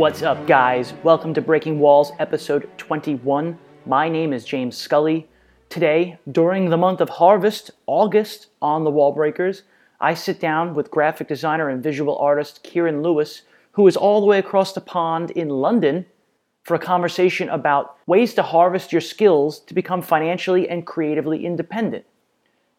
What's up, guys? Welcome to Breaking Walls, episode 21. My name is James Scully. Today, during the month of harvest, August, on the Wall Breakers, I sit down with graphic designer and visual artist Kieron Lewis, who is all the way across the pond in London, for a conversation about ways to harvest your skills to become financially and creatively independent.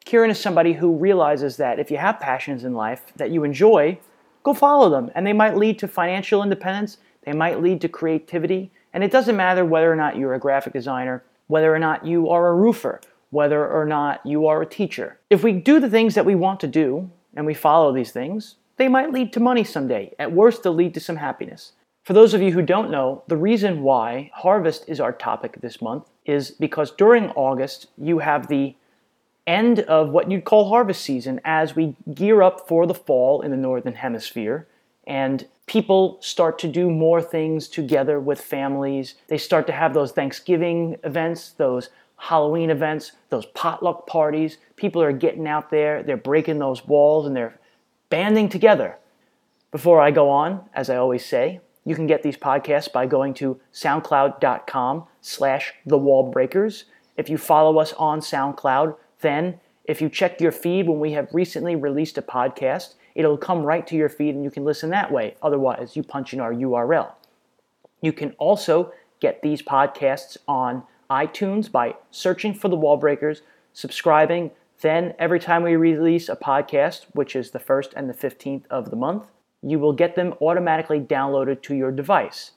Kieron is somebody who realizes that if you have passions in life that you enjoy, go follow them, and they might lead to financial independence, they might lead to creativity, and it doesn't matter whether or not you're a graphic designer, whether or not you are a roofer, whether or not you are a teacher. If we do the things that we want to do and we follow these things, they might lead to money someday. At worst, they'll lead to some happiness. For those of you who don't know, the reason why harvest is our topic this month is because during August, you have the end of what you'd call harvest season as we gear up for the fall in the Northern Hemisphere. And people start to do more things together with families. They start to have those Thanksgiving events, those Halloween events, those potluck parties. People are getting out there, they're breaking those walls, and they're banding together. Before I go on, as I always say, you can get these podcasts by going to soundcloud.com slash the wall breakers. If you follow us on SoundCloud, then, if you check your feed when we have recently released a podcast, it'll come right to your feed and you can listen that way. Otherwise, you punch in our URL. You can also get these podcasts on iTunes by searching for the Wall Breakers, subscribing. Then, every time we release a podcast, which is the 1st and the 15th of the month, you will get them automatically downloaded to your device.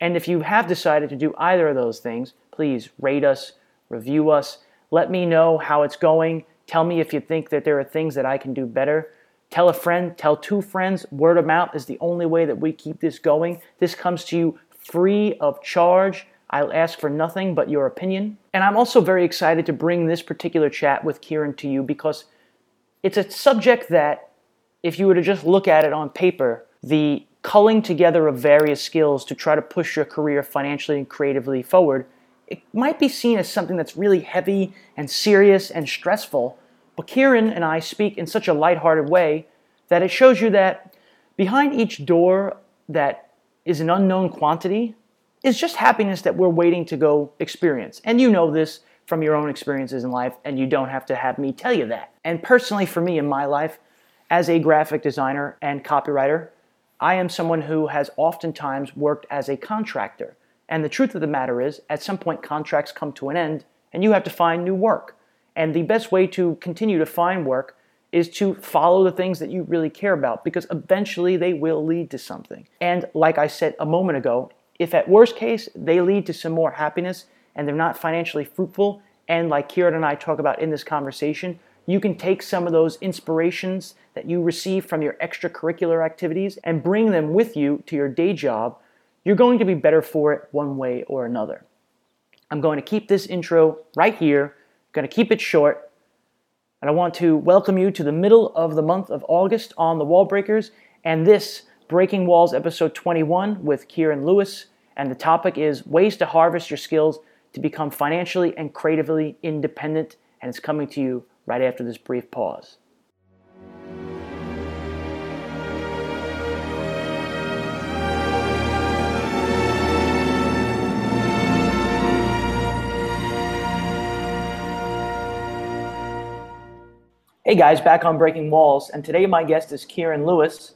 And if you have decided to do either of those things, please rate us, review us, let me know how it's going. Tell me if you think that there are things that I can do better. Tell a friend, tell two friends. Word of mouth is the only way that we keep this going. This comes to you free of charge. I'll ask for nothing but your opinion. And I'm also very excited to bring this particular chat with Kieron to you because it's a subject that, if you were to just look at it on paper, the culling together of various skills to try to push your career financially and creatively forward it might be seen as something that's really heavy and serious and stressful, but Kieron and I speak in such a lighthearted way that it shows you that behind each door that is an unknown quantity is just happiness that we're waiting to go experience. And you know this from your own experiences in life, and you don't have to have me tell you that. And personally, for me in my life, as a graphic designer and copywriter, I am someone who has oftentimes worked as a contractor. And the truth of the matter is, at some point, contracts come to an end and you have to find new work. And the best way to continue to find work is to follow the things that you really care about because eventually they will lead to something. And like I said a moment ago, if at worst case they lead to some more happiness and they're not financially fruitful, and like Kieron and I talk about in this conversation, you can take some of those inspirations that you receive from your extracurricular activities and bring them with you to your day job you're going to be better for it one way or another. I'm going to keep this intro right here, going to keep it short, and I want to welcome you to the middle of the month of August on the Wall Breakers and this Breaking Walls episode 21 with Kieron Lewis. And the topic is ways to harvest your skills to become financially and creatively independent. And it's coming to you right after this brief pause. Hey guys, back on Breaking Walls, and today my guest is Kieron Lewis.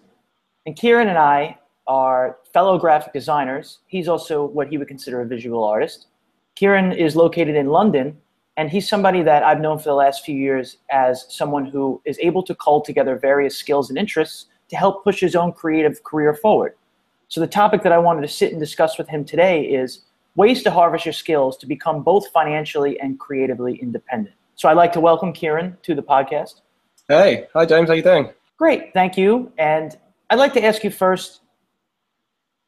And Kieron and I are fellow graphic designers. He's also what he would consider a visual artist. Kieron is located in London, and he's somebody that I've known for the last few years as someone who is able to cull together various skills and interests to help push his own creative career forward. So, the topic that I wanted to sit and discuss with him today is ways to harvest your skills to become both financially and creatively independent. So I'd like to welcome Kieron to the podcast. Hey, hi James, how you doing? Great, thank you. And I'd like to ask you first.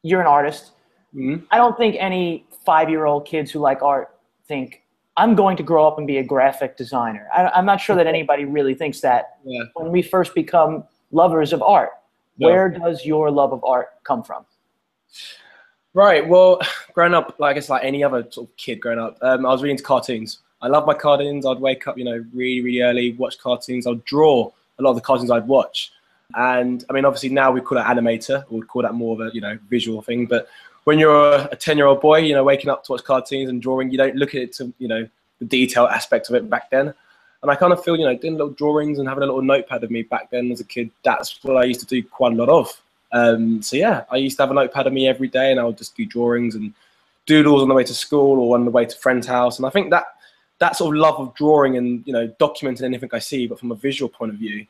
You're an artist. Mm-hmm. I don't think any five-year-old kids who like art think I'm going to grow up and be a graphic designer. I, am not sure that anybody really thinks that yeah. when we first become lovers of art. No. Where does your love of art come from? Right. Well, growing up, like I guess like any other sort of kid growing up, um, I was really into cartoons. I love my cartoons. I'd wake up, you know, really, really early, watch cartoons. I'd draw a lot of the cartoons I'd watch. And I mean, obviously now we call it animator, or we call that more of a you know visual thing. But when you're a ten-year-old boy, you know, waking up to watch cartoons and drawing, you don't look at it to you know the detail aspect of it back then. And I kind of feel, you know, doing little drawings and having a little notepad of me back then as a kid, that's what I used to do quite a lot of. Um, so yeah, I used to have a notepad of me every day and I would just do drawings and doodles on the way to school or on the way to friend's house. And I think that that sort of love of drawing and, you know, documenting anything I see, but from a visual point of view,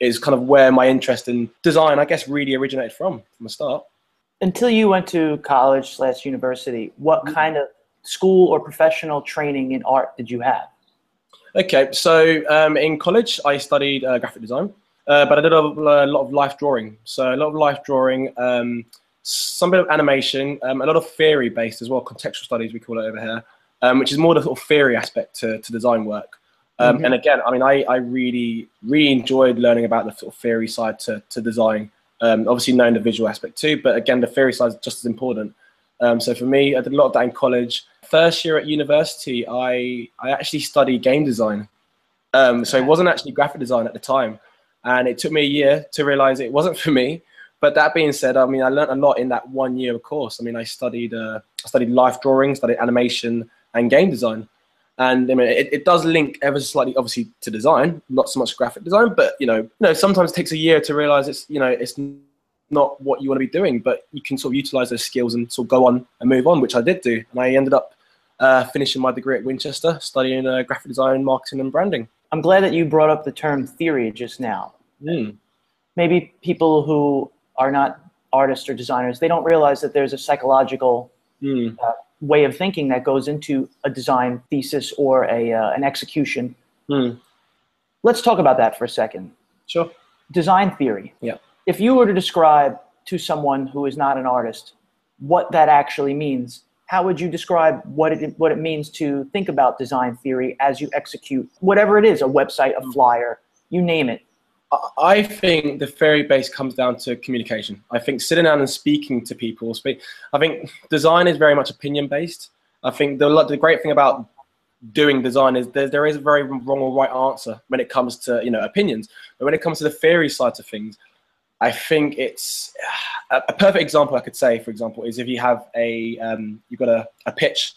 is kind of where my interest in design, I guess, really originated from, from the start. Until you went to college slash university, what mm-hmm. kind of school or professional training in art did you have? Okay, so um, in college I studied uh, graphic design, uh, but I did a, a, lot of life drawing. So a lot of life drawing, um, some bit of animation, um, a lot of theory based as well, contextual studies we call it over here, um, which is more the sort of theory aspect to, to design work. Um, mm-hmm. And again, I mean, I, I really, really enjoyed learning about the sort of theory side to, to design. Um, obviously, knowing the visual aspect too, but again, the theory side is just as important. Um, so for me, I did a lot of that in college. First year at university, I I actually studied game design. Um, so it wasn't actually graphic design at the time, and it took me a year to realize it wasn't for me. But that being said, I mean, I learned a lot in that one year of course. I mean, I studied uh, I studied life drawing, studied animation, and game design. And I mean, it, it does link ever slightly, obviously, to design, not so much graphic design. But you know, you know, sometimes it takes a year to realize it's you know it's not what you want to be doing, but you can sort of utilize those skills and sort of go on and move on, which I did do. And I ended up uh, finishing my degree at Winchester, studying uh, graphic design, marketing, and branding. I'm glad that you brought up the term theory just now. Mm. Maybe people who are not artists or designers, they don't realize that there's a psychological mm. uh, way of thinking that goes into a design thesis or a, uh, an execution. Mm. Let's talk about that for a second. Sure. Design theory. Yeah if you were to describe to someone who is not an artist what that actually means, how would you describe what it what it means to think about design theory as you execute whatever it is, a website, a flyer, you name it? I think the theory base comes down to communication. I think sitting down and speaking to people. Speak. I think design is very much opinion based. I think the the great thing about doing design is there, there is a very wrong or right answer when it comes to you know opinions. But when it comes to the theory side of things, I think it's a, a, perfect example I could say, for example, is if you have a um, you've got a, a pitch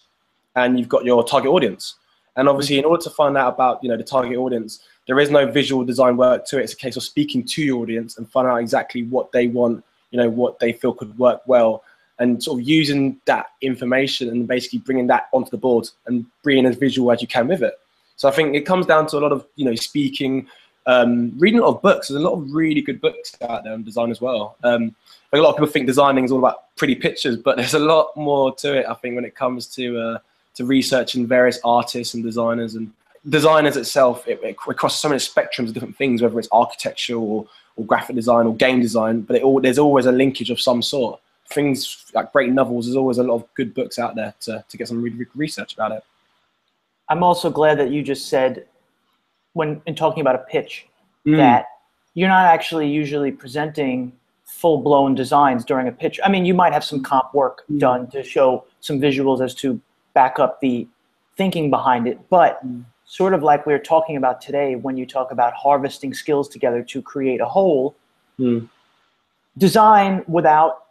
and you've got your target audience. And obviously, in order to find out about you know the target audience, there is no visual design work to it. It's a case of speaking to your audience and finding out exactly what they want, you know, what they feel could work well, and sort of using that information and basically bringing that onto the board and bringing as visual as you can with it. So I think it comes down to a lot of you know speaking, um, reading a lot of books. There's a lot of really good books out there on design as well. Um, a lot of people think designing is all about pretty pictures, but there's a lot more to it. I think when it comes to uh, to researching various artists and designers and designers itself, it, it crosses so many spectrums of different things, whether it's architecture or, or graphic design or game design. But all, there's always a linkage of some sort. Things like great novels. There's always a lot of good books out there to to get some re- research about it. I'm also glad that you just said when in talking about a pitch mm. that you're not actually usually presenting full blown designs during a pitch. I mean, you might have some comp work mm. done to show some visuals as to back up the thinking behind it, but mm. Sort of like we are talking about today when you talk about harvesting skills together to create a whole, mm. design without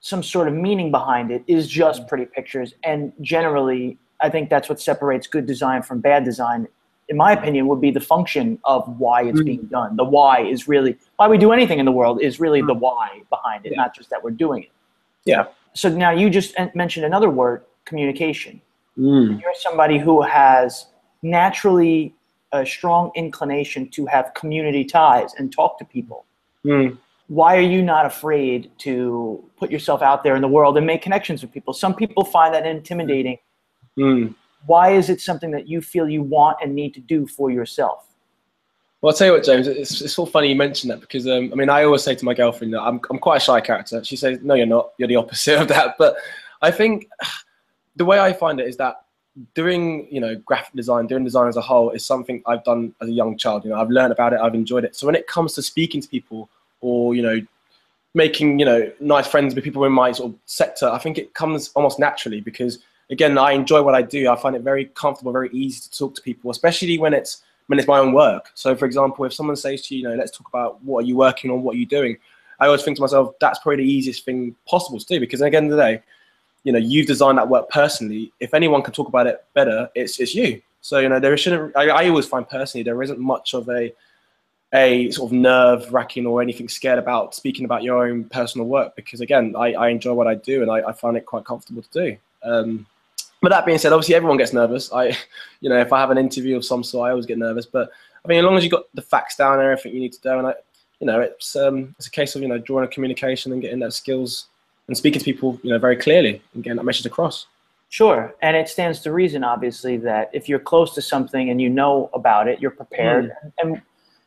some sort of meaning behind it is just mm. pretty pictures and generally I think that's what separates good design from bad design in my opinion, would be the function of why it's mm. being done. The why is really why we do anything in the world is really mm. the why behind it, yeah. not just that we're doing it. Yeah. So now you just mentioned another word, communication. Mm. You're somebody who has naturally a strong inclination to have community ties and talk to people. Mm. Why are you not afraid to put yourself out there in the world and make connections with people? Some people find that intimidating. Mm why is it something that you feel you want and need to do for yourself? Well, I'll tell you what, James, it's, it's all funny you mention that because, um, I mean, I always say to my girlfriend that I'm, I'm quite a shy character. She says, no, you're not. You're the opposite of that. But I think the way I find it is that doing, you know, graphic design, doing design as a whole is something I've done as a young child. You know, I've learned about it. I've enjoyed it. So when it comes to speaking to people or, you know, making, you know, nice friends with people in my sort of sector, I think it comes almost naturally because – again, I enjoy what I do. I find it very comfortable, very easy to talk to people, especially when it's when it's my own work. So, for example, if someone says to you, you know, let's talk about what are you working on, what are you doing, I always think to myself, that's probably the easiest thing possible to do because at the end of the day, you know, you've designed that work personally. If anyone can talk about it better, it's it's you. So you know, there shouldn't. I, I always find personally there isn't much of a a sort of nerve wracking or anything scared about speaking about your own personal work because again, I, I enjoy what I do and I, I find it quite comfortable to do. Um, but that being said, obviously everyone gets nervous. I, you know, if I have an interview of some sort, I always get nervous. But I mean, as long as you've got the facts down and everything you need to do, and I, you know, it's um, it's a case of you know drawing a communication and getting that skills and speaking to people, you know, very clearly and getting that message across. Sure, and it stands to reason, obviously, that if you're close to something and you know about it, you're prepared, mm. and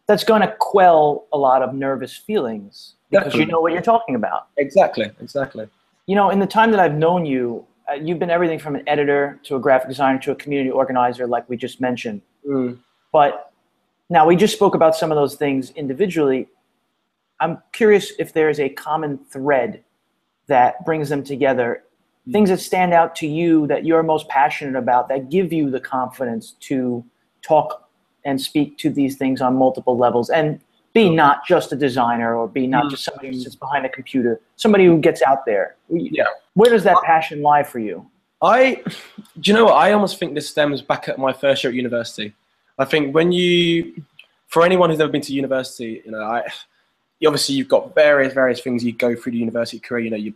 that's going to quell a lot of nervous feelings because Definitely. you know what you're talking about. Exactly, exactly. You know, in the time that I've known you, uh, you've been everything from an editor to a graphic designer to a community organizer, like we just mentioned. Mm. But now we just spoke about some of those things individually. I'm curious if there's a common thread that brings them together, mm. things that stand out to you that you're most passionate about, that give you the confidence to talk and speak to these things on multiple levels and be not just a designer or be not mm. just somebody who sits behind a computer, somebody who gets out there. Yeah. Where does that passion lie for you? I, do you know what? I almost think this stems back at my first year at university. I think when you, for anyone who's ever been to university, you know, I, obviously you've got various various things you go through the university career. You know, you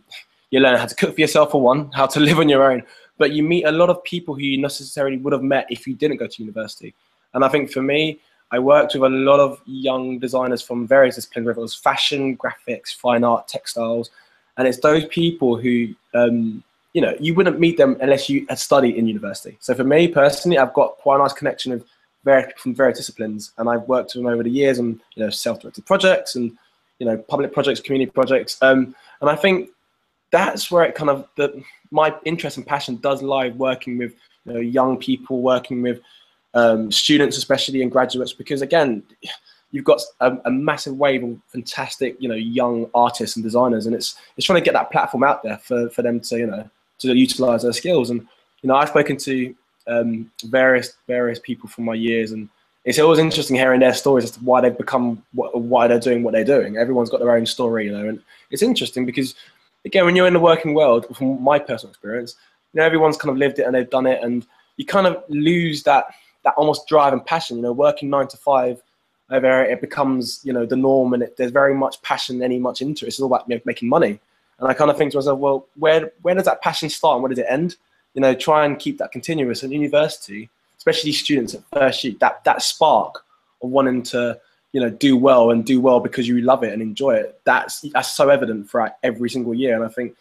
you learn how to cook for yourself for one, how to live on your own, but you meet a lot of people who you necessarily would have met if you didn't go to university. And I think for me, I worked with a lot of young designers from various disciplines, whether it was fashion, graphics, fine art, textiles, and it's those people who, um, you know, you wouldn't meet them unless you had studied in university. So for me personally, I've got quite a nice connection of various from various disciplines, and I've worked with them over the years on you know self-directed projects and you know public projects, community projects, um, and I think that's where it kind of the my interest and passion does lie working with you know, young people, working with um, students, especially and graduates, because again, you've got a, a, massive wave of fantastic, you know, young artists and designers, and it's it's trying to get that platform out there for, for them to you know to utilize their skills. And you know, I've spoken to um, various various people from my years, and it's always interesting hearing their stories as to why they've become why they're doing what they're doing. Everyone's got their own story, you know, and it's interesting because again, when you're in the working world, from my personal experience, you know, everyone's kind of lived it and they've done it, and you kind of lose that that almost drive and passion. You know, working nine to five over it becomes you know the norm, and it, there's very much passion, any much interest. It's all about you know, making money. And I kind of think to myself, well, where where does that passion start and where does it end? You know, try and keep that continuous. At university, especially students at first year, that that spark of wanting to you know do well and do well because you love it and enjoy it. That's that's so evident throughout every single year. And I think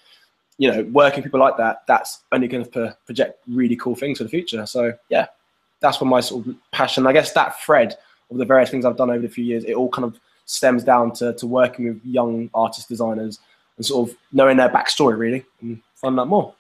you know working people like that, that's only going to project really cool things for the future. So yeah, that's where my sort of passion, I guess that thread of the various things I've done over the few years, it all kind of stems down to, to working with young artist designers and sort of knowing their backstory really and finding out more.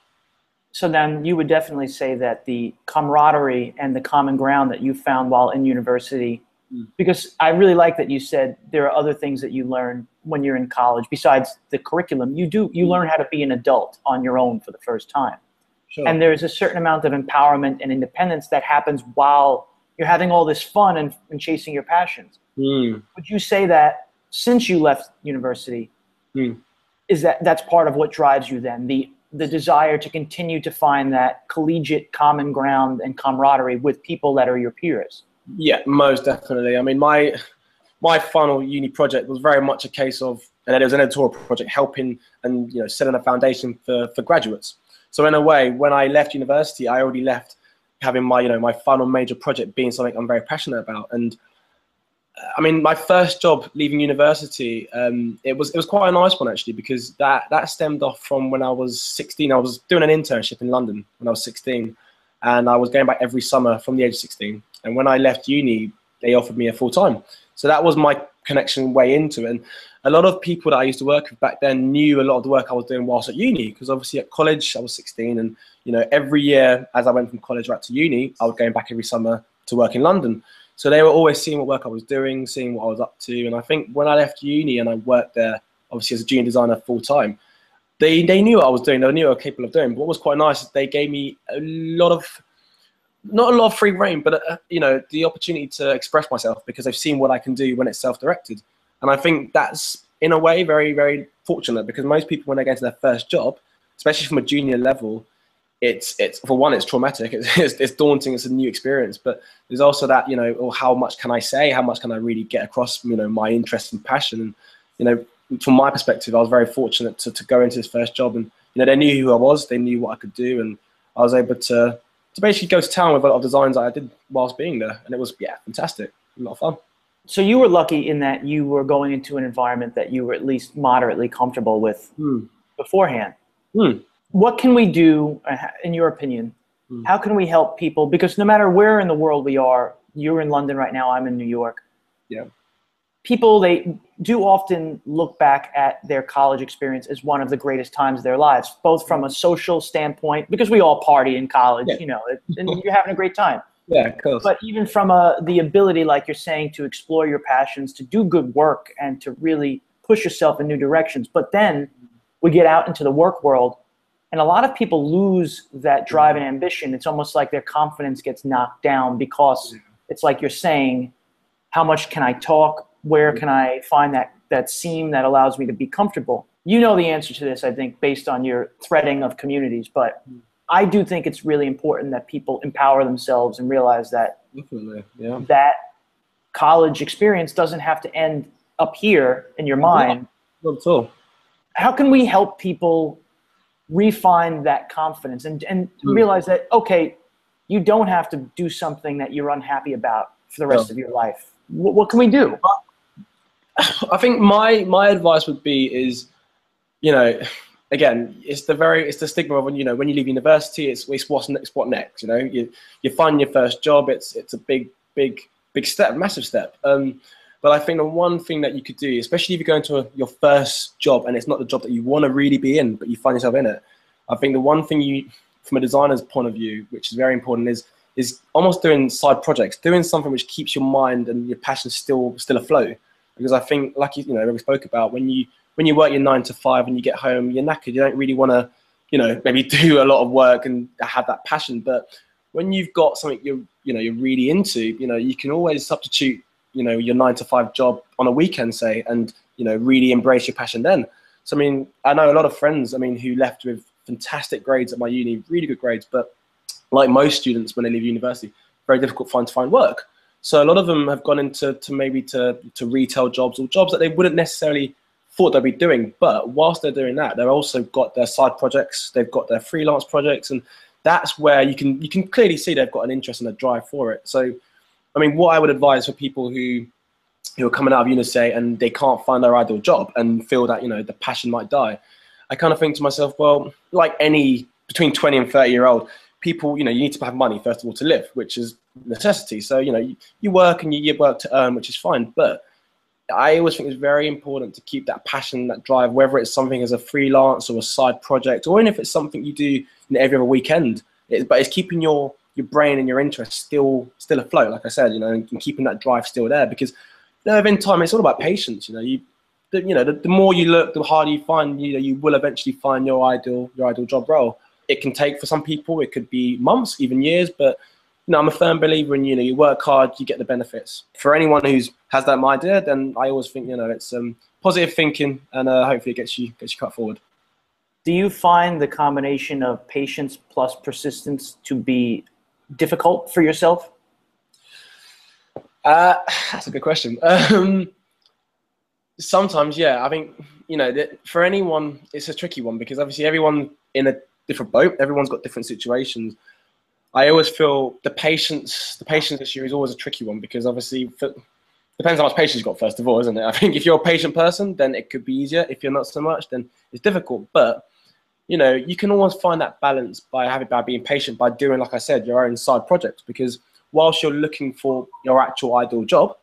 So then you would definitely say that the camaraderie and the common ground that you found while in university, mm. because I really like that you said there are other things that you learn when you're in college besides the curriculum. You do you mm. learn how to be an adult on your own for the first time. Sure. And there's a certain amount of empowerment and independence that happens while you're having all this fun and, and chasing your passions. Mm. Would you say that since you left university, mm. is that that's part of what drives you then the the desire to continue to find that collegiate common ground and camaraderie with people that are your peers? Yeah, most definitely. I mean, my my final uni project was very much a case of, and it was an editorial project helping and you know setting a foundation for for graduates. So in a way, when I left university, I already left having my, you know, my final major project being something I'm very passionate about. And I mean, my first job leaving university, um, it was it was quite a nice one actually because that that stemmed off from when I was 16. I was doing an internship in London when I was 16, and I was going back every summer from the age of 16. And when I left uni, they offered me a full time. So that was my connection way into it. And a lot of people that I used to work with back then knew a lot of the work I was doing whilst at uni because obviously at college I was 16 and you know every year as I went from college right to uni I was going back every summer to work in London. So they were always seeing what work I was doing, seeing what I was up to, and I think when I left uni and I worked there obviously as a junior designer full time, they they knew what I was doing. They knew what I was capable of doing. But what was quite nice is they gave me a lot of not a lot of free reign, but uh, you know, the opportunity to express myself because they've seen what I can do when it's self-directed, and I think that's in a way very very fortunate because most people when they get into their first job, especially from a junior level, it's it's for one it's traumatic, it's, it's, it's daunting, it's a new experience, but there's also that you know, oh, how much can I say, how much can I really get across, you know, my interest and passion, and you know, from my perspective, I was very fortunate to, to go into this first job. And you know they knew who I was, they knew what I could do, and I was able to to basically go to town with a lot of designs that I did whilst being there, and it was yeah fantastic, a lot of fun. So you were lucky in that you were going into an environment that you were at least moderately comfortable with Hmm. beforehand. Hmm. What can we do, uh, in your opinion? Hmm. How can we help people? Because no matter where in the world we are, you're in London right now, I'm in New York. Yeah. People they do often look back at their college experience as one of the greatest times of their lives, both from a social standpoint, because we all party in college, Yeah. you know, and you're having a great time Yeah, of course. but even from a, the ability like you're saying to explore your passions to do good work and to really push yourself in new directions but then we get out into the work world and a lot of people lose that drive and ambition it's almost like their confidence gets knocked down because it's like you're saying how much can i talk where can i find that that seam that allows me to be comfortable you know the answer to this i think based on your threading of communities but I do think it's really important that people empower themselves and realize that Definitely, yeah. that college experience doesn't have to end up here in your mind. Not at all. How can we help people refine that confidence and, and Hmm. realize that, okay, you don't have to do something that you're unhappy about for the rest Yeah. of your life? What, what can we do? I think my my advice would be is, you know, again, it's the very it's the stigma of when you know when you leave university, it's it's what's next, what next. You know, you you find your first job, it's it's a big big big step, massive step. Um, but I think the one thing that you could do, especially if you go into a, your first job and it's not the job that you want to really be in, but you find yourself in it, I think the one thing you, from a designer's point of view, which is very important, is is almost doing side projects, doing something which keeps your mind and your passion still still afloat. Because I think, like you, you know, we spoke about when you when you work your nine to five and you get home, you're knackered. You don't really want to, you know, maybe do a lot of work and have that passion. But when you've got something you're, you know, you're really into, you know, you can always substitute, you know, your nine to five job on a weekend, say, and you know, really embrace your passion then. So I mean, I know a lot of friends, I mean, who left with fantastic grades at my uni, really good grades, but like most students when they leave university, very difficult find to find work. So a lot of them have gone into to maybe to, to retail jobs or jobs that they wouldn't necessarily thought they'd be doing. But whilst they're doing that, they've also got their side projects, they've got their freelance projects, and that's where you can you can clearly see they've got an interest and a drive for it. So, I mean, what I would advise for people who who are coming out of university and they can't find their ideal job and feel that you know the passion might die, I kind of think to myself, well, like any between 20 and 30 year old, people, you know, you need to have money first of all to live, which is necessity. So, you know, you, you work and you, you work to earn, which is fine. But I always think it's very important to keep that passion, that drive, whether it's something as a freelance or a side project, or even if it's something you do every other weekend. It, but it's keeping your your brain and your interest still still afloat, like I said, you know, and, keeping that drive still there. Because you know, in time, it's all about patience. You know, you the, you know, the, the more you look, the harder you find. You know, you will eventually find your ideal your ideal job role. It can take for some people, it could be months, even years, but you know, I'm a firm believer in you know you work hard, you get the benefits. For anyone who's has that idea, then I always think you know it's um, positive thinking, and uh, hopefully it gets you gets you cut forward. Do you find the combination of patience plus persistence to be difficult for yourself? Uh, that's a good question. Um, sometimes, yeah. I think you know that for anyone, it's a tricky one because obviously everyone in a different boat. Everyone's got different situations. I always feel the patience, the patience issue is always a tricky one because obviously for, depends how much patience you've got first of all, isn't it? I think if you're a patient person, then it could be easier. If you're not so much, then it's difficult. But you know, you can always find that balance by having by being patient, by doing, like I said, your own side projects. Because whilst you're looking for your actual ideal job,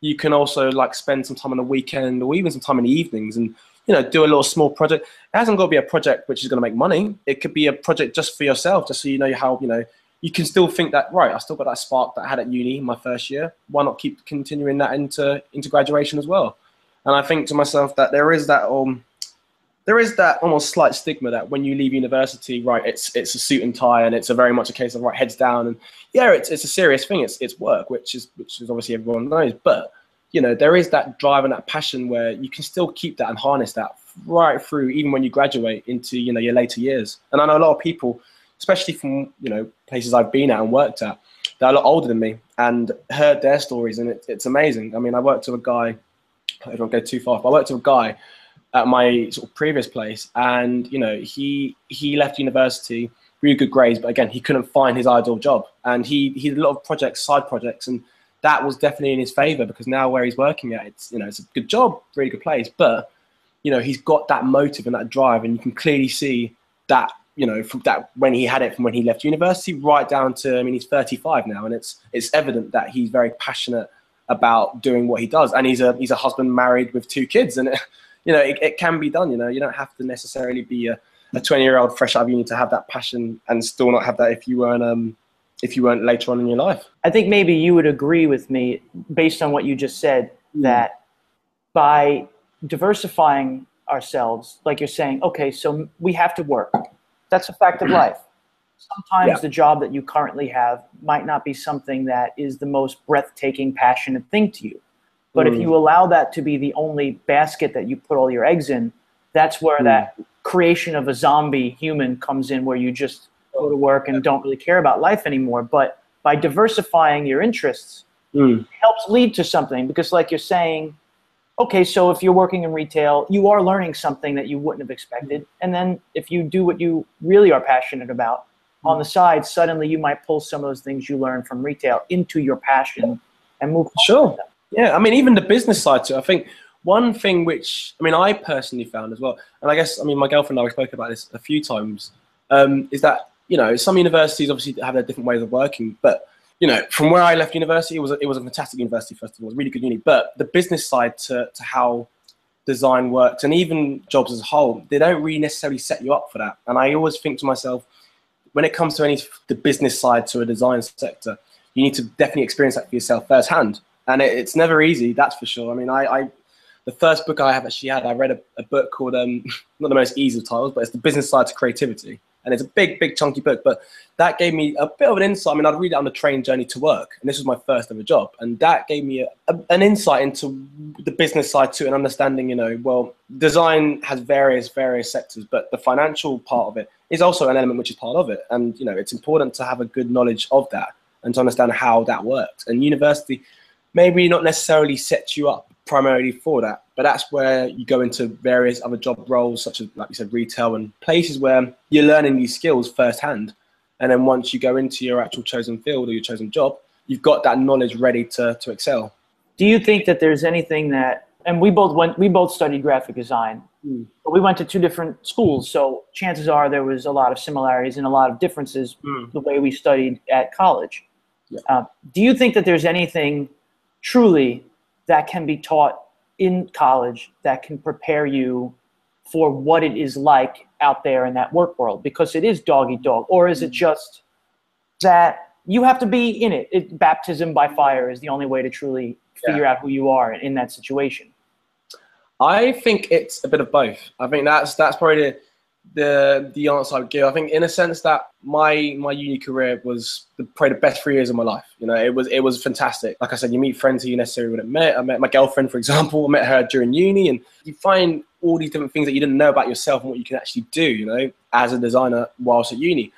you can also like spend some time on the weekend or even some time in the evenings and you know do a little small project. It hasn't got to be a project which is going to make money. It could be a project just for yourself, just so you know how you know you can still think that right. I still got that spark that I had at uni in my first year. Why not keep continuing that into into graduation as well? And I think to myself that there is that um there is that almost slight stigma that when you leave university, right, it's it's a suit and tie, and it's a very much a case of right heads down, and yeah, it's it's a serious thing. It's it's work, which is which is obviously everyone knows, but you know there is that drive and that passion where you can still keep that and harness that right through, even when you graduate into you know your later years. And I know a lot of people, especially from you know places I've been at and worked at, that are a lot older than me, and heard their stories, and it, it's amazing. I mean, I worked with a guy. I don't go too far, but I worked with a guy at my sort of previous place, and you know he he left university, really good grades, but again he couldn't find his ideal job, and he he did a lot of projects, side projects, and that was definitely in his favor because now where he's working at, it's you know it's a good job, really good place, but you know he's got that motive and that drive, and you can clearly see that you know from that when he had it from when he left university right down to I mean he's 35 now, and it's it's evident that he's very passionate about doing what he does, and he's a he's a husband married with two kids, and. It, you know, it, it can be done. You know, you don't have to necessarily be a, a 20 year old fresh out of uni to have that passion and still not have that if you weren't um, if you weren't later on in your life. I think maybe you would agree with me based on what you just said mm. that by diversifying ourselves, like you're saying, okay, so we have to work. That's a fact of life. Sometimes yeah. the job that you currently have might not be something that is the most breathtaking, passionate thing to you. But mm. if you allow that to be the only basket that you put all your eggs in, that's where mm. that creation of a zombie human comes in, where you just go to work and don't really care about life anymore. But by diversifying your interests, mm. helps lead to something because, like you're saying, okay, so if you're working in retail, you are learning something that you wouldn't have expected. And then if you do what you really are passionate about on the side, suddenly you might pull some of those things you learned from retail into your passion and move. Sure. Yeah, I mean, even the business side too. I think one thing which I mean, I personally found as well, and I guess I mean, my girlfriend and I spoke about this a few times, um, is that you know some universities obviously have their different ways of working, but you know, from where I left university, it was a, it was a fantastic university. First of all, it was a really good uni. But the business side to to how design works and even jobs as a whole, they don't really necessarily set you up for that. And I always think to myself, when it comes to any the business side to a design sector, you need to definitely experience that for yourself firsthand and it, it's never easy. That's for sure. I mean, I, I the first book I have actually had, I read a, a book called um, not the most easy of titles, but it's the business side to creativity, and it's a big, big, chunky book. But that gave me a bit of an insight. I mean, I'd read it on the train journey to work, and this was my first ever job, and that gave me a, a, an insight into the business side too, and understanding. You know, well, design has various, various sectors, but the financial part of it is also an element which is part of it, and you know, it's important to have a good knowledge of that and to understand how that works. And university maybe not necessarily set you up primarily for that, but that's where you go into various other job roles, such as, like you said, retail and places where you're learning these skills firsthand. And then once you go into your actual chosen field or your chosen job, you've got that knowledge ready to, to excel. Do you think that there's anything that, and we both went, we both studied graphic design, mm. but we went to two different schools. So chances are there was a lot of similarities and a lot of differences mm. the way we studied at college. Yeah. Uh, do you think that there's anything truly that can be taught in college that can prepare you for what it is like out there in that work world because it is dog eat dog or is it mm-hmm. just that you have to be in it, it baptism by fire is the only way to truly figure yeah. out who you are in that situation. I think it's a bit of both. I think that's that's probably the the the answer I would give. I think in a sense that my my uni career was the, probably the best three years of my life. You know, it was it was fantastic. Like I said, you meet friends who you necessarily wouldn't met. I met my girlfriend, for example. I met her during uni, and you find all these different things that you didn't know about yourself and what you can actually do. You know, as a designer whilst at uni.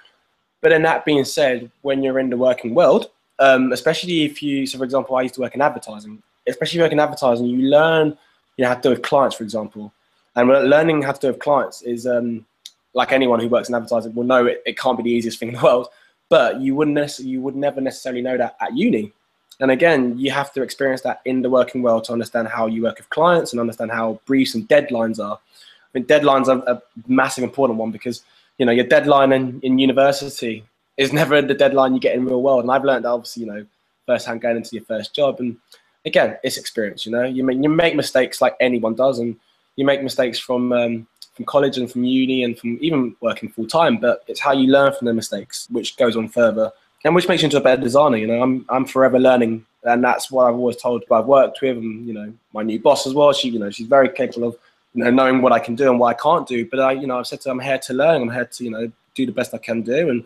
But then that being said, when you're in the working world, um, especially if you, so for example, I used to work in advertising. Especially if you work in advertising, you learn you know how to deal with clients, for example. And learning how to do with clients is um, like anyone who works in advertising will know it, it can't be the easiest thing in the world. But you wouldn't necessarily, you would never necessarily know that at uni. And again, you have to experience that in the working world to understand how you work with clients and understand how briefs and deadlines are. I mean, deadlines are a massive important one because you know your deadline in, in university is never the deadline you get in real world. And I've learned that obviously, you know, firsthand going into your first job. And again, it's experience. You know, you make you make mistakes like anyone does, and you make mistakes from um, from college and from uni and from even working full time, but it's how you learn from the mistakes, which goes on further and which makes you into a better designer. You know, I'm I'm forever learning, and that's what I've always told. But I've worked with, and you know, my new boss as well. She, you know, she's very capable of you know, knowing what I can do and what I can't do. But I, you know, I've said to them, I'm here to learn. I'm here to, you know, do the best I can do. And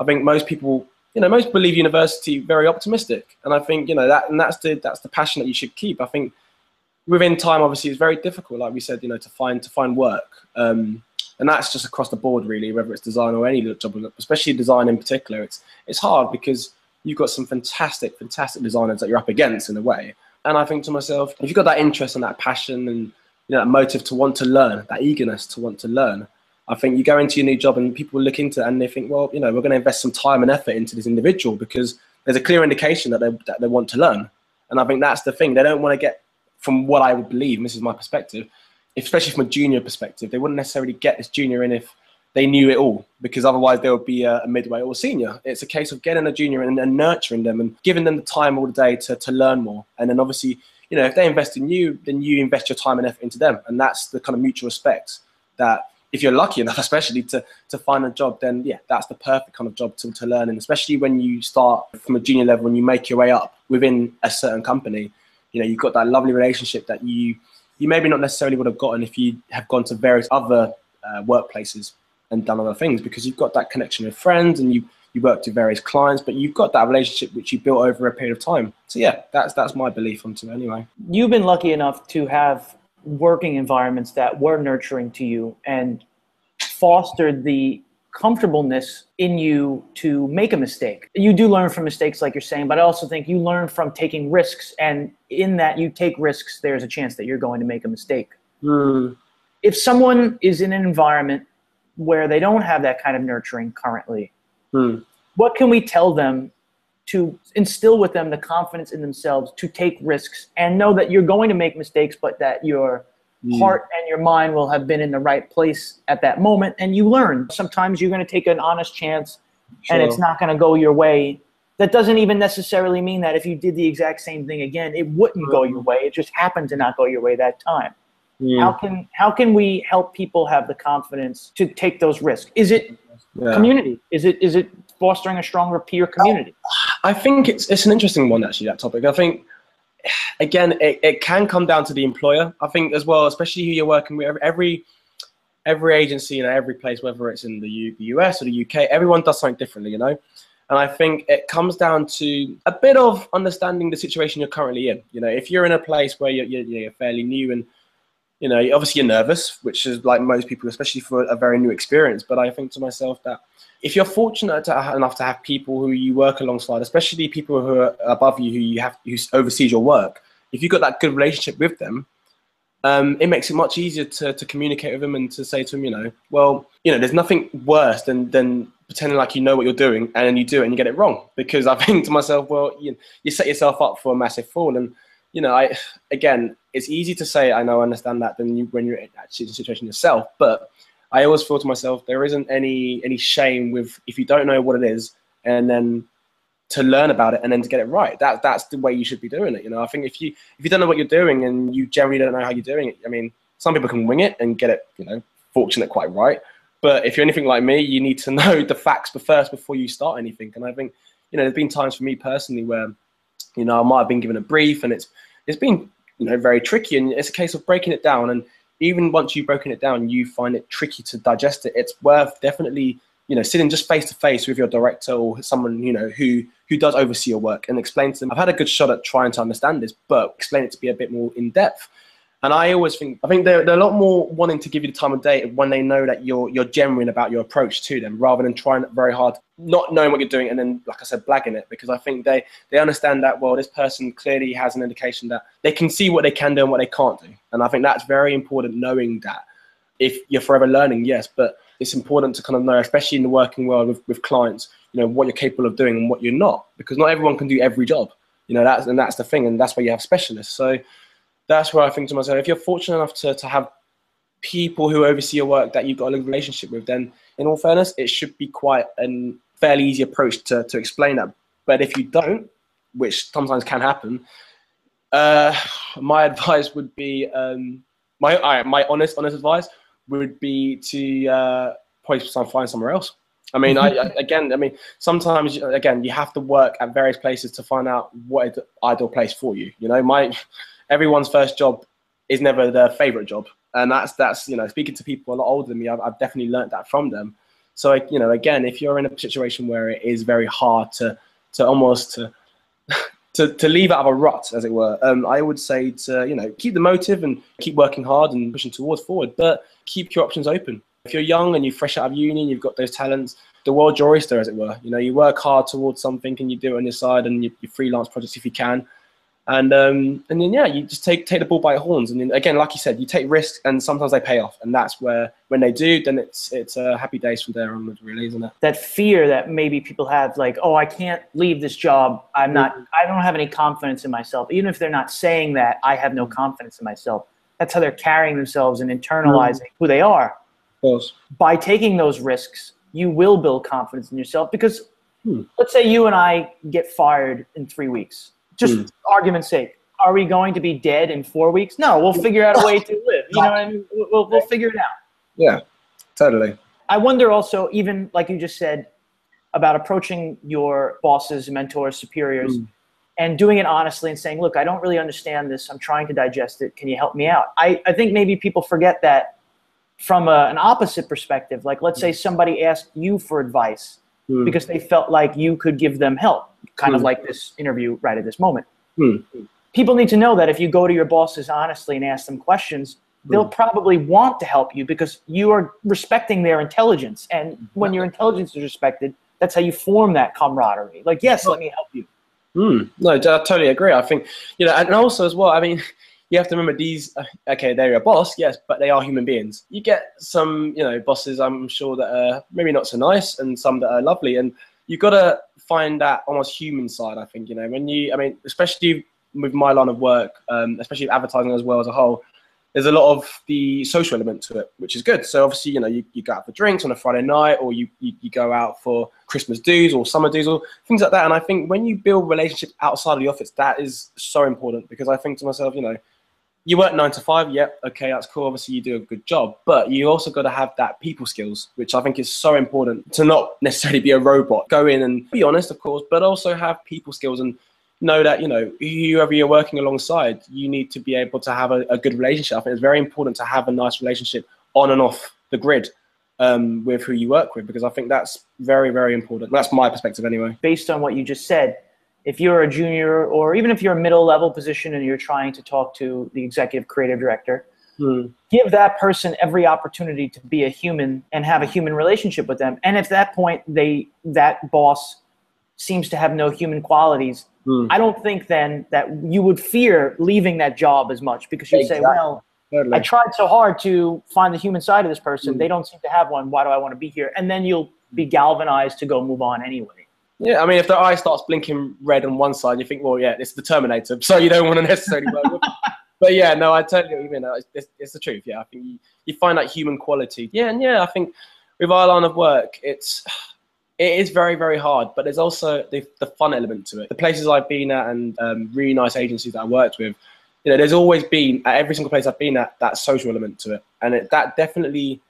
I think most people, you know, most believe university very optimistic. And I think, you know, that and that's the that's the passion that you should keep. I think within time, obviously, it's very difficult, like we said, you know, to find to find work. Um, and that's just across the board, really, whether it's design or any job, especially design in particular. It's it's hard because you've got some fantastic, fantastic designers that you're up against in a way. And I think to myself, if you've got that interest and that passion and you know that motive to want to learn, that eagerness to want to learn, I think you go into your new job and people look into it and they think, well, you know, we're going to invest some time and effort into this individual because there's a clear indication that they that they want to learn. And I think that's the thing. They don't want to get, from what I would believe, and this is my perspective, especially from a junior perspective, they wouldn't necessarily get this junior in if they knew it all because otherwise there would be a, a, midway or a senior. It's a case of getting a junior in and nurturing them and giving them the time all the day to, to learn more. And then obviously, you know, if they invest in you, then you invest your time and effort into them. And that's the kind of mutual respect that if you're lucky enough, especially to, to find a job, then yeah, that's the perfect kind of job to, to learn. And especially when you start from a junior level and you make your way up within a certain company, you know, you've got that lovely relationship that you, you maybe not necessarily would have gotten if you have gone to various other uh, workplaces and done other things because you've got that connection with friends and you you work with various clients, but you've got that relationship which you built over a period of time. So yeah, that's that's my belief onto it anyway. You've been lucky enough to have working environments that were nurturing to you and fostered the comfortableness in you to make a mistake. You do learn from mistakes, like you're saying, but I also think you learn from taking risks. And in that you take risks, there's a chance that you're going to make a mistake. Mm. If someone is in an environment where they don't have that kind of nurturing currently, mm. what can we tell them to instill with them the confidence in themselves to take risks and know that you're going to make mistakes, but that your mm. Heart and your mind will have been in the right place at that moment and you learn. Sometimes you're going to take an honest chance sure. and it's not going to go your way. That doesn't even necessarily mean that if you did the exact same thing again, it wouldn't mm. go your way. It just happened to not go your way that time. Mm. How can how can we help people have the confidence to take those risks? Is it yeah. community? Is it is it fostering a stronger peer community? I think it's it's an interesting one actually. That topic. I think again, it, it can come down to the employer. I think as well, especially who you're working with. Every every agency, you every place, whether it's in the, U, US or the UK, everyone does something differently, you know. And I think it comes down to a bit of understanding the situation you're currently in. You know, if you're in a place where you're, you're, you're fairly new and you know, obviously you're nervous, which is like most people, especially for a very new experience. But I think to myself that if you're fortunate to enough to have people who you work alongside, especially people who are above you, who you have who oversees your work, if you've got that good relationship with them, um, it makes it much easier to, to communicate with them and to say to them, you know, well, you know, there's nothing worse than than pretending like you know what you're doing and then you do it and you get it wrong. Because I think to myself, well, you, you set yourself up for a massive fall and you know, I again, it's easy to say I know, I understand that than you, when you're actually in a situation yourself. But I always feel to myself there isn't any any shame with if you don't know what it is and then to learn about it and then to get it right. That that's the way you should be doing it. You know, I think if you if you don't know what you're doing and you generally don't know how you're doing it, I mean, some people can wing it and get it, you know, fortunate quite right. But if you're anything like me, you need to know the facts first before you start anything. And I think, you know, there's been times for me personally where you know, I might have been given a brief, and it's it's been you know very tricky, and it's a case of breaking it down. And even once you've broken it down, you find it tricky to digest it. It's worth definitely you know sitting just face to face with your director or someone you know who who does oversee your work and explain to them. I've had a good shot at trying to understand this, but explain it to be a bit more in depth. And I always think, I think they're, they're a lot more wanting to give you the time of day when they know that you're you're genuine about your approach to them, rather than trying very hard, not knowing what you're doing, and then, like I said, blagging it. Because I think they they understand that well, this person clearly has an indication that they can see what they can do and what they can't do, and I think that's very important. Knowing that, if you're forever learning, yes, but it's important to kind of know, especially in the working world with, with clients, you know, what you're capable of doing and what you're not, because not everyone can do every job. You know, that's and that's the thing, and that's why you have specialists. So that's where I think to myself, if you're fortunate enough to, to have people who oversee your work that you've got a relationship with, then in all fairness, it should be quite a fairly easy approach to, to explain that. But if you don't, which sometimes can happen, uh, my advice would be um, my my honest honest advice would be to uh, probably find somewhere else. I mean, I, I, again, I mean, sometimes again, you have to work at various places to find out what ideal place for you. You know, my everyone's first job is never their favorite job. and that's that's you know speaking to people a lot older than me, I've, I've definitely learned that from them. So you know, again, if you're in a situation where it is very hard to to almost to to, to leave out of a rut, as it were, um, I would say to you know keep the motive and keep working hard and pushing towards forward, but keep your options open. If you're young and you're fresh out of uni, and you've got those talents, the world's your oyster, as it were. You know, you work hard towards something and you do it on your side and you, you freelance projects if you can and um, and then yeah, you just take take the ball by the horns, and then again, like you said, you take risks, and sometimes they pay off, and that's where when they do, then it's it's uh, happy days from there onwards, really, isn't it? That fear that maybe people have, like, oh, I can't leave this job. I'm not. Mm-hmm. I don't have any confidence in myself. Even if they're not saying that, I have no confidence in myself. That's how they're carrying themselves and internalizing mm. who they are. Course. By taking those risks, you will build confidence in yourself because. Hmm. Let's say you and I get fired in three weeks just mm. argument's sake, are we going to be dead in four weeks? No, we'll figure out a way to live. You know what I mean? We'll, we'll figure it out. Yeah, totally. I wonder also, even like you just said, about approaching your bosses, mentors, superiors, mm. And doing it honestly and saying, look, I don't really understand this. I'm trying to digest it. Can you help me out? I, I think maybe people forget that from a, an opposite perspective. Like, let's say somebody asked you for advice mm. because they felt like you could give them help, kind mm. of like this interview right at this moment. Mm. People need to know that if you go to your bosses honestly and ask them questions, they'll hmm. probably want to help you because you are respecting their intelligence. And when your intelligence is respected, that's how you form that camaraderie. Like, yes, let me help you. Mm, no, I totally agree. I think, you know, and also as well, I mean, you have to remember these. Uh, okay, they're a boss, yes, but they are human beings. You get some, you know, bosses. I'm sure that are maybe not so nice, and some that are lovely, and you've got to find that almost human side. I think you know when you, I mean, especially with my line of work, um, especially advertising as well as a whole. There's a lot of the social element to it, which is good. So obviously, you know, you, you go out for drinks on a Friday night, or you, you, you go out for Christmas dos or summer dos or things like that. And I think when you build relationships outside of the office, that is so important because I think to myself, you know, you work nine to five. Yep, okay, that's cool. Obviously, you do a good job, but you also got to have that people skills, which I think is so important to not necessarily be a robot. Go in and be honest, of course, but also have people skills and know that you know whoever you're working alongside, you need to be able to have a, a good relationship. I think it's very important to have a nice relationship on and off the grid. Um, with who you work with, because I think that's very, very important. That's my perspective, anyway. Based on what you just said, if you're a junior or even if you're a middle level position and you're trying to talk to the executive creative director, mm. give that person every opportunity to be a human and have a human relationship with them. And if at that point they that boss seems to have no human qualities, mm. I don't think then that you would fear leaving that job as much because you'd exactly. say, well, Totally. I tried so hard to find the human side of this person. Mm. They don't seem to have one. Why do I want to be here? And then you'll be galvanized to go move on anyway. Yeah, I mean, if the eye starts blinking red on one side, you think, well, yeah, it's the Terminator, so you don't want to necessarily work with. But yeah, no, I totally agree. You know, it's, it's, it's, the truth. Yeah, I think you, you find that human quality. Yeah, and yeah, I think with our line of work, it's it is very very hard, but there's also the, the fun element to it. The places I've been at and um, really nice agencies that I worked with, you know, there's always been at every single place I've been at that social element to it, and it, that definitely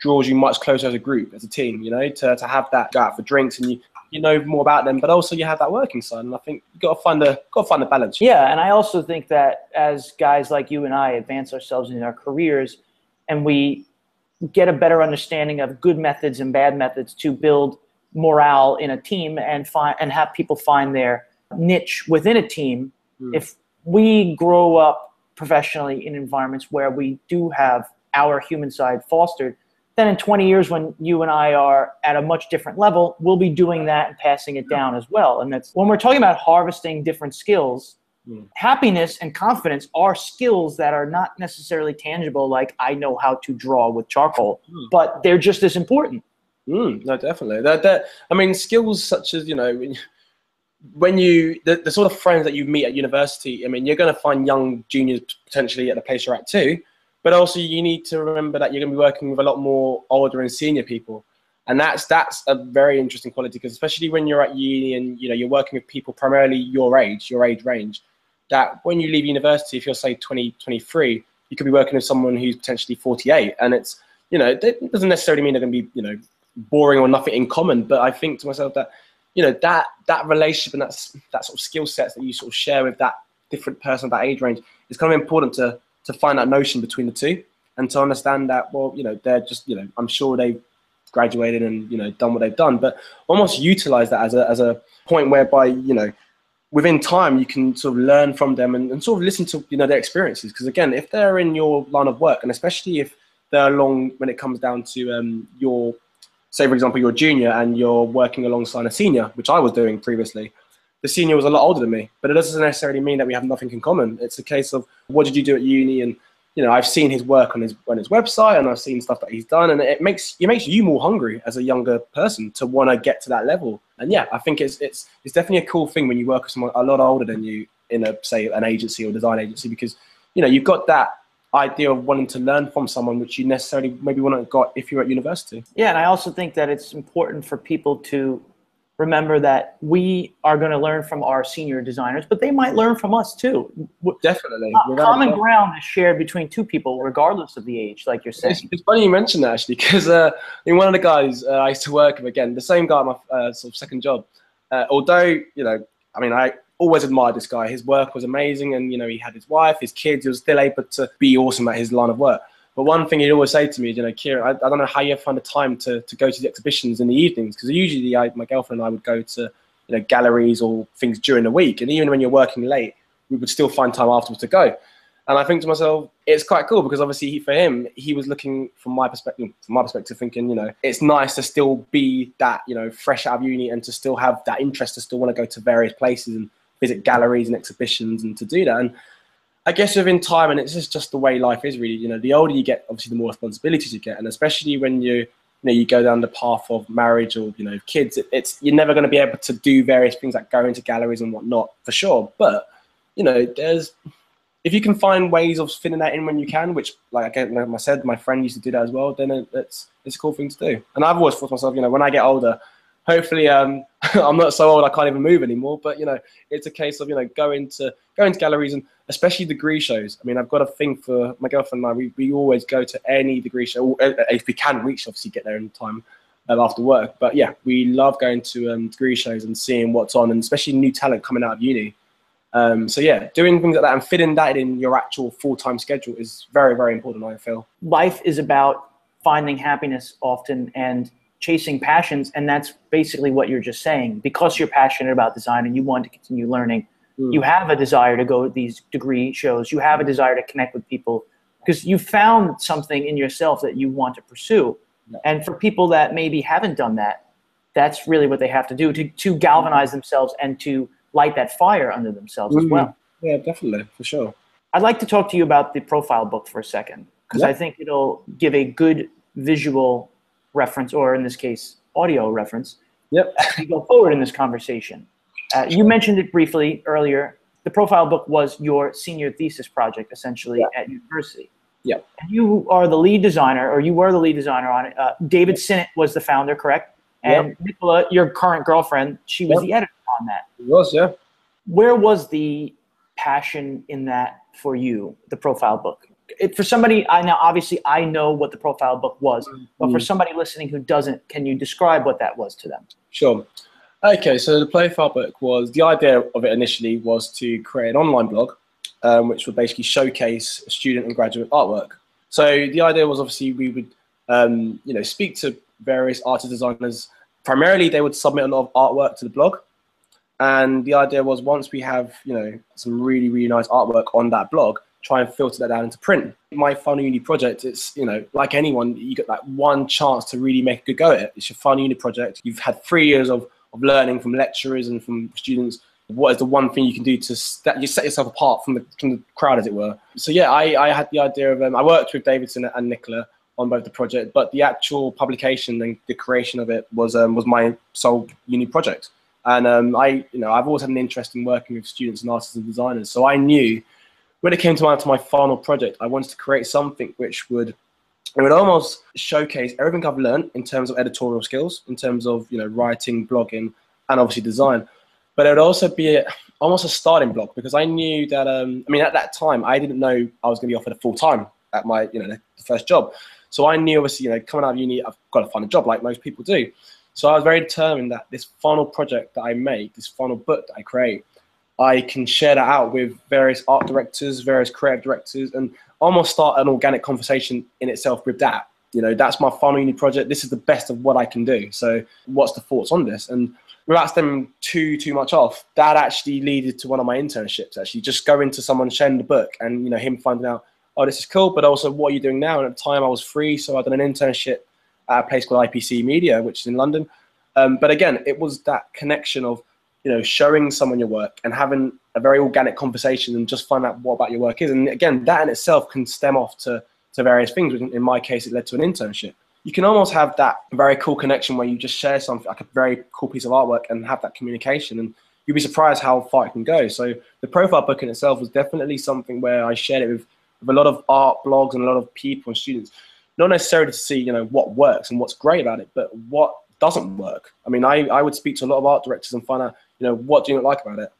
draws you much closer as a group, as a team. You know, to, to have that go out for drinks and you you know more about them, but also you have that working side. And I think you got to find the got to find the balance. Yeah, and I also think that as guys like you and I advance ourselves in our careers, and we get a better understanding of good methods and bad methods to build morale in a team and find and have people find their niche within a team. Mm. If we grow up professionally in environments where we do have our human side fostered, then in 20 years when you and I are at a much different level, we'll be doing that and passing it down as well. And that's when we're talking about harvesting different skills, mm. happiness and confidence are skills that are not necessarily tangible like I know how to draw with charcoal, mm. but they're just as important. Mm, no, definitely. That, that, I mean, skills such as, you know, when you, the, the sort of friends that you meet at university, I mean, you're going to find young juniors potentially at the place you're at too but also you need to remember that you're going to be working with a lot more older and senior people and that's that's a very interesting quality because especially when you're at uni and you know you're working with people primarily your age your age range that when you leave university if you're say 20 23 you could be working with someone who's potentially 48 and it's you know it doesn't necessarily mean they're going to be you know boring or nothing in common but i think to myself that you know that that relationship and that that sort of skill sets that you sort of share with that different person that age range is kind of important to to find that notion between the two. and to understand that well you know they're just you know i'm sure they've graduated and you know done what they've done but almost utilize that as a as a point whereby you know within time you can sort of learn from them and, and sort of listen to you know their experiences because again if they're in your line of work and especially if they're along when it comes down to um, your say for example you're a junior and you're working alongside a senior which i was doing previously the senior was a lot older than me. But it doesn't necessarily mean that we have nothing in common. It's a case of what did you do at uni? And you know, I've seen his work on his on his website, and I've seen stuff that he's done, and it makes it makes you more hungry as a younger person to want to get to that level. And yeah, I think it's it's it's definitely a cool thing when you work with someone a lot older than you in a say an agency or design agency because you know you've got that idea of wanting to learn from someone which you necessarily maybe wouldn't have got if you're at university. Yeah, and I also think that it's important for people to remember that we are going to learn from our senior designers, but they might learn from us too. Definitely. Uh, common ground is shared between two people, regardless of the age, like you're saying. It's, it's funny you mentioned that actually, because uh, in one of the guys uh, I used to work with, again, the same guy my uh, sort of second job. Uh, although, you know, I mean, I always admired this guy. His work was amazing, and you know, he had his wife, his kids. He was still able to be awesome at his line of work. But one thing he'd always say to me, is, you know, Kieron, I, I don't know how you find the time to, to go to the exhibitions in the evenings because usually I, my girlfriend and I would go to you know galleries or things during the week, and even when you're working late, we would still find time afterwards to go. And I think to myself, it's quite cool because obviously he, for him, he was looking from my perspective, from my perspective, thinking, you know, it's nice to still be that, you know, fresh out of uni and to still have that interest to still want to go to various places and visit galleries and exhibitions and to do that. And I guess within time, and it's just, just the way life is really, you know, the older you get, obviously the more responsibilities you get. And especially when you, you know, you go down the path of marriage or, you know, kids, it, it's, you're never going to be able to do various things like go into galleries and whatnot for sure. But, you know, there's, if you can find ways of fitting that in when you can, which, like again, like I said, my friend used to do that as well, then it's, it's a cool thing to do. And I've always thought to myself, you know, when I get older, hopefully um, I'm not so old I can't even move anymore. But you know, it's a case of you know going to going to galleries and especially degree shows. I mean, I've got a thing for my girlfriend and I. We, we always go to any degree show uh, uh, if we can reach. Obviously, get there in time um, after work. But yeah, we love going to um, degree shows and seeing what's on, and especially new talent coming out of uni. Um, so yeah, doing things like that and fitting that in your actual full-time schedule is very, very important. I feel life is about finding happiness often and chasing passions and that's basically what you're just saying. Because you're passionate about design and you want to continue learning mm. you have a desire to go to these degree shows. You have a desire to connect with people. Because you found something in yourself that you want to pursue. Yeah. and for people that maybe haven't done that that's really what they have to do to, to galvanize themselves and to light that fire under themselves mm. as well. Yeah definitely. For sure. I'd like to talk to you about the profile book for a second because i think it'll give a good visual reference, or in this case, audio reference, yep. as we go forward in this conversation. Uh, you mentioned it briefly earlier. The profile book was your senior thesis project, essentially, yeah. at university. Yeah. And you are the lead designer, or you were the lead designer on it. Uh, David. Sinnott was the founder, correct? And yep. Nicola, your current girlfriend, she was yep. the editor on that. It was, yeah. Where was the passion in that for you, the profile book? It, for somebody I now obviously I know what the profile book was, but for mm-hmm. somebody listening who doesn't, can you describe what that was to them? Sure. Okay, so the profile book was the idea of it initially was to create an online blog, um, which would basically showcase student and graduate artwork. So the idea was obviously we would, um, you know, speak to various artist designers. Primarily, they would submit a lot of artwork to the blog, and the idea was once we have, you know, some really really nice artwork on that blog, try and filter that down into print. My final uni project, it's, you know, like anyone, you get that one chance to really make a good go at it. It's your final uni project. You've had three years of, of learning from lecturers and from students. What is the one thing you can do to st- you set yourself apart from the, from the crowd, as it were? So, yeah, I, I had the idea of, um, I worked with Davidson and Nicola on both the project, but the actual publication and the creation of it was, um, was my sole uni project. And um, I, you know, I've always had an interest in working with students and artists and designers. So I knew when it came to my, to my final project, I wanted to create something which would it would almost showcase everything I've learned in terms of editorial skills, in terms of you know writing, blogging, and obviously design. But it would also be a, almost a starting block because I knew that um, I mean at that time I didn't know I was going to be offered a full time at my you know the first job. So I knew obviously you know coming out of uni I've got to find a job like most people do. So I was very determined that this final project that I make, this final book that I create, I can share that out with various art directors, various creative directors, and almost start an organic conversation in itself with that. You know, that's my final uni project. This is the best of what I can do. So, what's the thoughts on this? And without stemming too too much off, that actually led to one of my internships. Actually, just going to someone sharing the book, and you know, him finding out, oh, this is cool, but also what are you doing now? And at the time, I was free, so I did an internship at a place called IPC Media, which is in London. Um, but again, it was that connection of you know showing someone your work and having a very organic conversation and just find out what about your work is. And again, that in itself can stem off to to various things. In my case, it led to an internship. You can almost have that very cool connection where you just share something like a very cool piece of artwork and have that communication and you'd be surprised how far it can go. So the profile book in itself was definitely something where I shared it with, with a lot of art blogs and a lot of people and students, not necessarily to see, you know, what works and what's great about it, but what doesn't work. I mean, I, I would speak to a lot of art directors and find out, you know, what do you not like about it?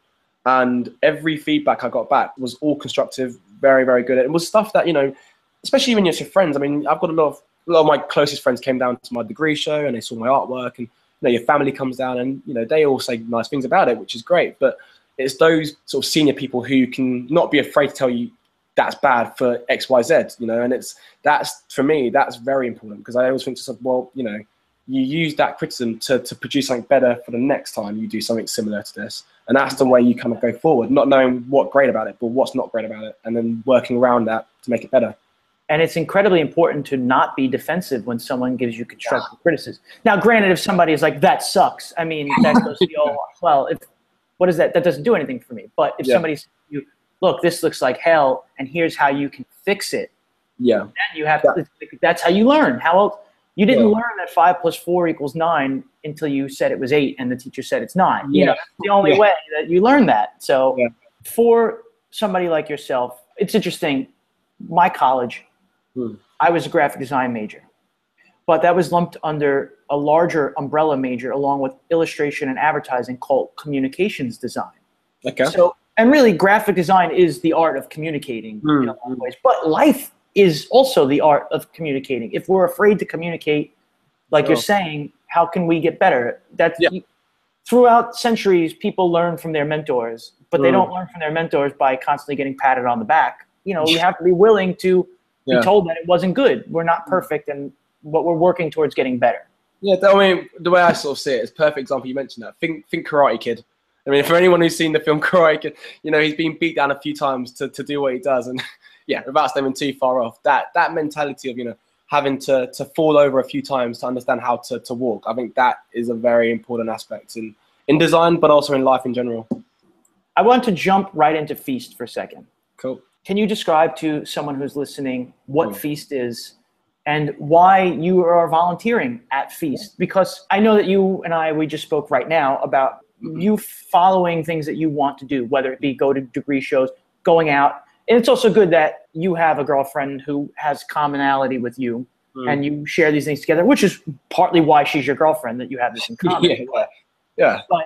And every feedback I got back was all constructive, very, very good. It was stuff that, you know, especially when you're your friends. I mean, I've got a lot of a lot of my closest friends came down to my degree show and they saw my artwork, and you know, your family comes down and you know they all say nice things about it, which is great. But it's those sort of senior people who can not be afraid to tell you that's bad for X, Y, Z. You know, and it's that's for me that's very important because I always think to myself, well, you know, you use that criticism to, to produce something better for the next time you do something similar to this. And that's the way you kind of go forward, not knowing what great about it, but what's not great about it, and then working around that to make it better. And it's incredibly important to not be defensive when someone gives you constructive yeah. criticism. Now, granted, if somebody is like, that sucks, I mean, that goes to the well, if, what is that? That doesn't do anything for me. But if yeah. somebody says you, look, this looks like hell, and here's how you can fix it. Yeah. Then you have to, that's how you learn. How else? You didn't yeah. learn that five plus four equals nine until you said it was eight and the teacher said it's nine. Yeah. You know, the only way that you learn that. So for somebody like yourself, it's interesting. My college, Hmm. I was a graphic design major, but that was lumped under a larger umbrella major along with illustration and advertising called communications design. Okay. So, and really, graphic design is the art of communicating hmm. in a lot of ways, but life is also the art of communicating. If we're afraid to communicate, like oh. you're saying, how can we get better? That's yeah. throughout centuries, people learn from their mentors, but they hmm. don't learn from their mentors by constantly getting patted on the back. You know, you have to be willing to yeah. be told that it wasn't good. We're not perfect, and but we're working towards getting better. Yeah, I mean, the way I sort of see it is perfect example. You mentioned that. Think, think Karate Kid. I mean, for anyone who's seen the film Karate Kid, you know he's been beat down a few times to, to do what he does, and yeah, without staying too far off, that that mentality of you know having to to fall over a few times to understand how to to walk, I think that is a very important aspect in in design, but also in life in general. I want to jump right into Feast for a second. Cool. Can you describe to someone who's listening what mm. Feast is and why you are volunteering at Feast? Because I know that you and I, we just spoke right now about mm-hmm. you following things that you want to do, whether it be go to degree shows, going out. And it's also good that you have a girlfriend who has commonality with you mm. and you share these things together, which is partly why she's your girlfriend, that you have this in common. yeah. yeah. But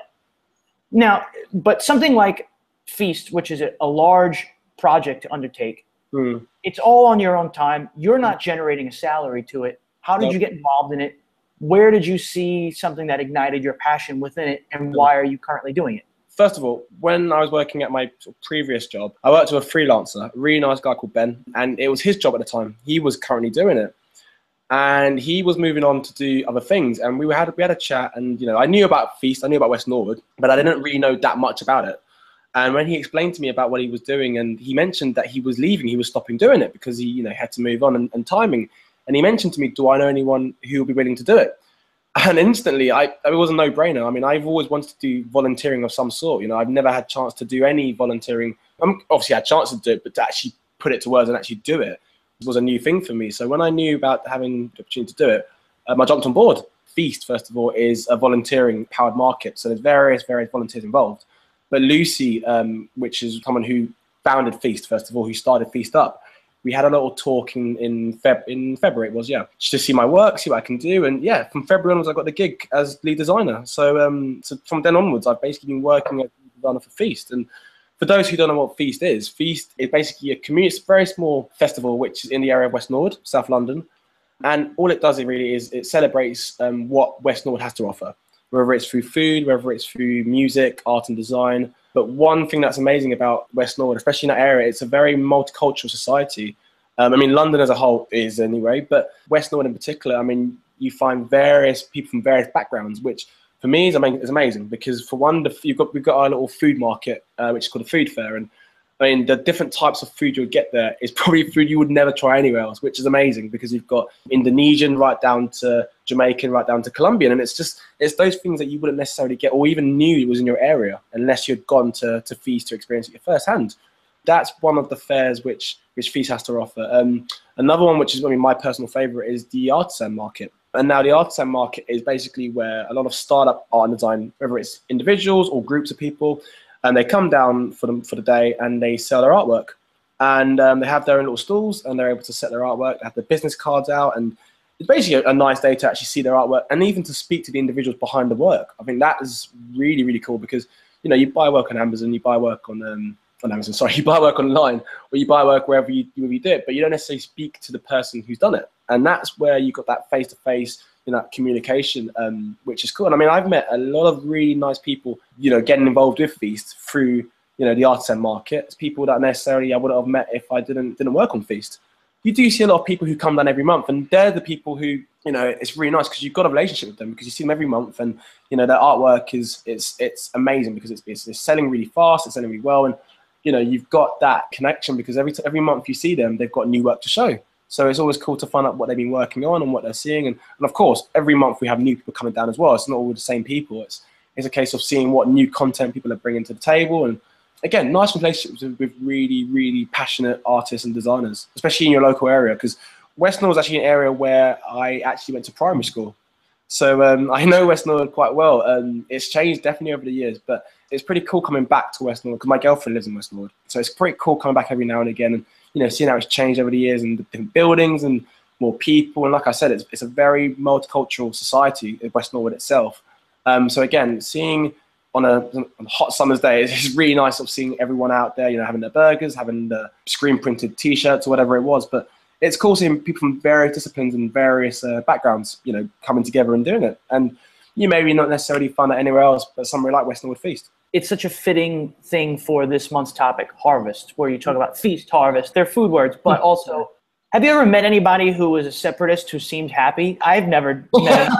now, but something like Feast, which is a, large project to undertake. Mm. It's all on your own time. You're not generating a salary to it. How did nope. you get involved in it? Where did you see something that ignited your passion within it, and mm. why are you currently doing it? First of all, when I was working at my previous job, I worked with a freelancer, a really nice guy called Ben, and it was his job at the time. He was currently doing it, and he was moving on to do other things. And we had we had a chat, and you know, I knew about Feast, I knew about West Norwood, but I didn't really know that much about it. And when he explained to me about what he was doing, and he mentioned that he was leaving, he was stopping doing it because he, you know, had to move on and, and timing. And he mentioned to me, "Do I know anyone who will be willing to do it?" And instantly, I it was a no-brainer. I mean, I've always wanted to do volunteering of some sort. You know, I've never had chance to do any volunteering. I'm obviously had chance to do it, but to actually put it to words and actually do it was a new thing for me. So when I knew about having the opportunity to do it, um, I jumped on board. Feast, first of all, is a volunteering powered market. So there's various, various volunteers involved. But Lucy, um, which is someone who founded Feast, first of all, who started Feast up, we had a little talk in in, Feb- in February. It was yeah, just to see my work, see what I can do, and yeah, from February onwards, I got the gig as lead designer. So um, so from then onwards, I've basically been working as lead designer for Feast. And for those who don't know what Feast is, Feast is basically a community, very small festival which is in the area of West Norwood, South London. And all it does, it really is, it celebrates um, what West Norwood has to offer whether it's through food, whether it's through music, art and design. But one thing that's amazing about West Norwood, especially in that area, it's a very multicultural society. Um, I mean, London as a whole is anyway, but West Norwood in particular. I mean, you find various people from various backgrounds, which for me is, is amazing because for one, you've got we've got our little food market, uh, which is called a food fair, and I mean the different types of food you'll get there is probably food you would never try anywhere else, which is amazing because you've got Indonesian right down to Jamaican, right down to Colombian, and it's just it's those things that you wouldn't necessarily get or even knew it was in your area unless you'd gone to to Feast to experience it firsthand. That's one of the fairs which which Feast has to offer. Um, another one, which is I mean my personal favorite, is the artisan market. And now the artisan market is basically where a lot of startup art and design, whether it's individuals or groups of people, and they come down for them for the day and they sell their artwork. And um, they have their own little stalls and they're able to set their artwork, have their business cards out, and it's basically a, a, nice day to actually see their artwork and even to speak to the individuals behind the work. I think that is really, really cool because you know you buy work on Amazon, you buy work on um, on Amazon, sorry, you buy work online or you buy work wherever you, wherever you do it, but you don't necessarily speak to the person who's done it. And that's where you got that face to face you know communication um, which is cool. And i mean i've met a lot of really nice people you know getting involved with feast through you know the artisan market. It's people that necessarily i wouldn't have met if i didn't didn't work on feast you do see a lot of people who come down every month and they're the people who you know it's really nice because you've got a relationship with them because you see them every month and you know their artwork is it's it's amazing because it's, it's, it's selling really fast it's selling really well and you know you've got that connection because every every month you see them they've got new work to show so it's always cool to find out what they've been working on and what they're seeing. And, and of course, every month we have new people coming down as well. It's not all the same people. It's, it's a case of seeing what new content people are bringing to the table. And again, nice relationships with, really, really passionate artists and designers, especially in your local area. Because West Norwood is actually an area where I actually went to primary school. So um, I know West Norwood quite well. Um, it's changed definitely over the years, but it's pretty cool coming back to West Norwood because my girlfriend lives in West Norwood. So it's pretty cool coming back every now and again. And you know, seeing how it's changed over the years and the different buildings and more people. And like I said, it's, it's a very multicultural society, West Norwood itself. Um, so again, seeing on a, on a, hot summer's day, it's really nice of seeing everyone out there, you know, having their burgers, having the screen printed T-shirts or whatever it was. But it's cool seeing people from various disciplines and various uh, backgrounds, you know, coming together and doing it. And you maybe not necessarily find that anywhere else, but somewhere like West Norwood Feast it's such a fitting thing for this month's topic, harvest, where you talk about feast, harvest. They're food words, but mm-hmm. also, have you ever met anybody who was a separatist who seemed happy? I've never met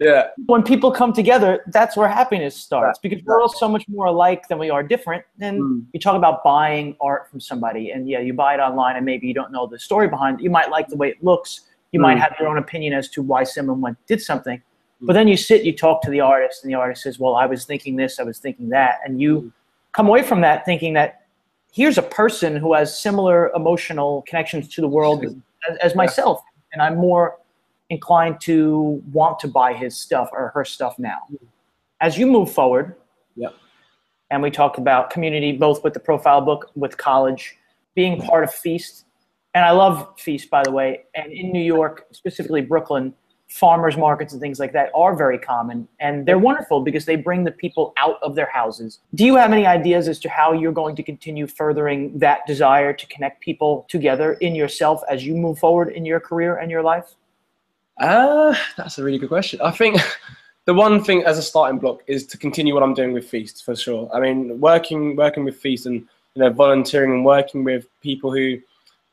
Yeah. When people come together, that's where happiness starts because we're all so much more alike than we are different. And mm. you talk about buying art from somebody, and yeah, you buy it online, and maybe you don't know the story behind it. You might like the way it looks. You mm. might have your own opinion as to why someone went did something but then you sit, you talk to the artist, and the artist says, Well, I was thinking this, I was thinking that. And you come away from that thinking that here's a person who has similar emotional connections to the world as, as myself. And I'm more inclined to want to buy his stuff or her stuff now. Hmm. As you move forward, yep. and we talked about community both with the profile book, with college, being hmm. part of Feast. And I love Feast, by the way. And in New York, specifically Brooklyn, farmers markets and things like that are very common and they're wonderful because they bring the people out of their houses. Do you have any ideas as to how you're going to continue furthering that desire to connect people together in yourself as you move forward in your career and your life? Uh, that's a really good question. I think the one thing as a starting block is to continue what I'm doing with Feast for sure. I mean, working working with Feast and you know volunteering and working with people who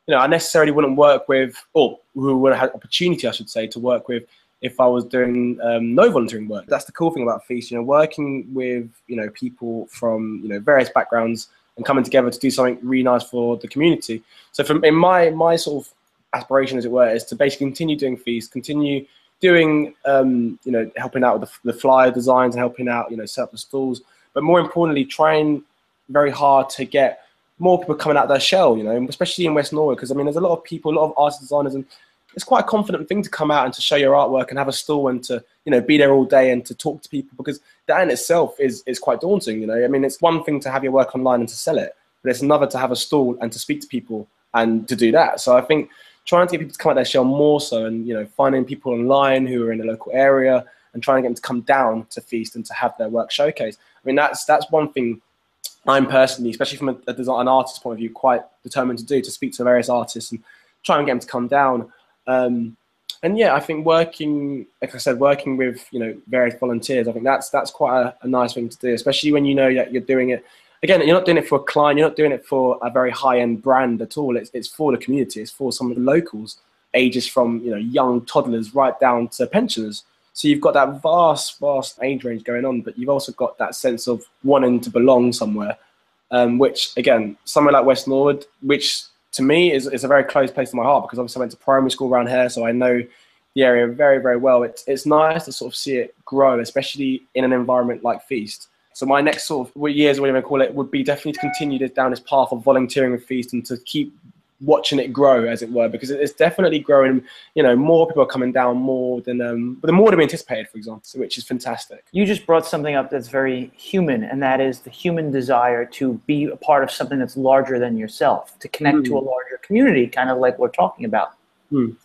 you know, I necessarily wouldn't work with, or who would have had opportunity, I should say, to work with if I was doing um, no volunteering work. That's the cool thing about Feast, you know, working with, you know, people from, you know, various backgrounds and coming together to do something really nice for the community. So from in my, my sort of aspiration, as it were, is to basically continue doing Feast, continue doing, um, you know, helping out with the, the flyer designs, helping out, you know, set up the stalls, but more importantly, trying very hard to get more people coming out their shell, you know, especially in West Norwood, because I mean, there's a lot of people, a lot of artist designers, and it's quite a confident thing to come out and to show your artwork and have a stall and to, you know, be there all day and to talk to people because that in itself is is quite daunting, you know. I mean, it's one thing to have your work online and to sell it, but it's another to have a stall and to speak to people and to do that. So I think trying to get people to come out their shell more so, and you know, finding people online who are in the local area and trying to get them to come down to feast and to have their work showcased. I mean, that's that's one thing I'm personally, especially from a, a design, an artist point of view, quite determined to do to speak to various artists and try and get them to come down. Um, and yeah, I think working, like I said, working with you know various volunteers, I think that's that's quite a, a, nice thing to do, especially when you know that you're doing it again, you're not doing it for a client, you're not doing it for a very high end brand at all. It's, it's for the community, it's for some of the locals, ages from you know young toddlers right down to pensioners. So you've got that vast, vast age range going on, but you've also got that sense of wanting to belong somewhere, um, which again, somewhere like West Norwood, which to me is, is a very close place to my heart because obviously I went to primary school around here, so I know the area very, very well. It's, it's nice to sort of see it grow, especially in an environment like Feast. So my next sort of years, whatever you to call it, would be definitely to continue this, down this path of volunteering with Feast and to keep watching it grow, as it were, because it's definitely growing. You know, more people are coming down more than um, the more than we anticipated, for example, which is fantastic. You just brought something up that's very human, and that is the human desire to be a part of something that's larger than yourself, to connect mm. to a larger community, kind of like we're talking about. Mm.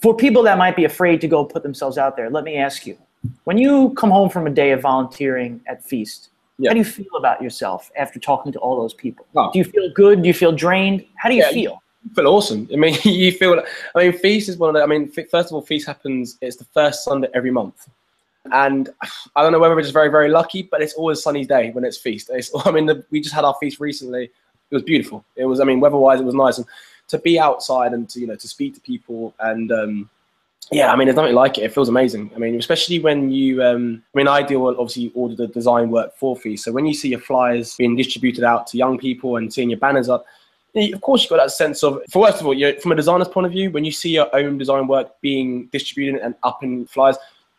For people that might be afraid to go put themselves out there, let me ask you: when you come home from a day of volunteering at Feast, yeah. How do you feel about yourself after talking to all those people? Oh. Do you feel good? Do you feel drained? How do you yeah, feel? You feel awesome. I mean, you feel. I mean, Feast is one of the. I mean, first of all, Feast happens. It's the first Sunday every month, and I don't know whether we're just very, very lucky, but it's always sunny day when it's Feast. It's, I mean, the, we just had our feast recently. It was beautiful. It was. I mean, weather-wise, it was nice, and to be outside and to you know to speak to people and um, yeah, I mean, there's nothing like it. It feels amazing. I mean, especially when you, um, I mean, I deal obviously all the design work for free. So when you see your flyers being distributed out to young people and seeing your banners up, of course you've got that sense of, first of all, you know, from a designer's point of view, when you see your own design work being distributed and up in flyers,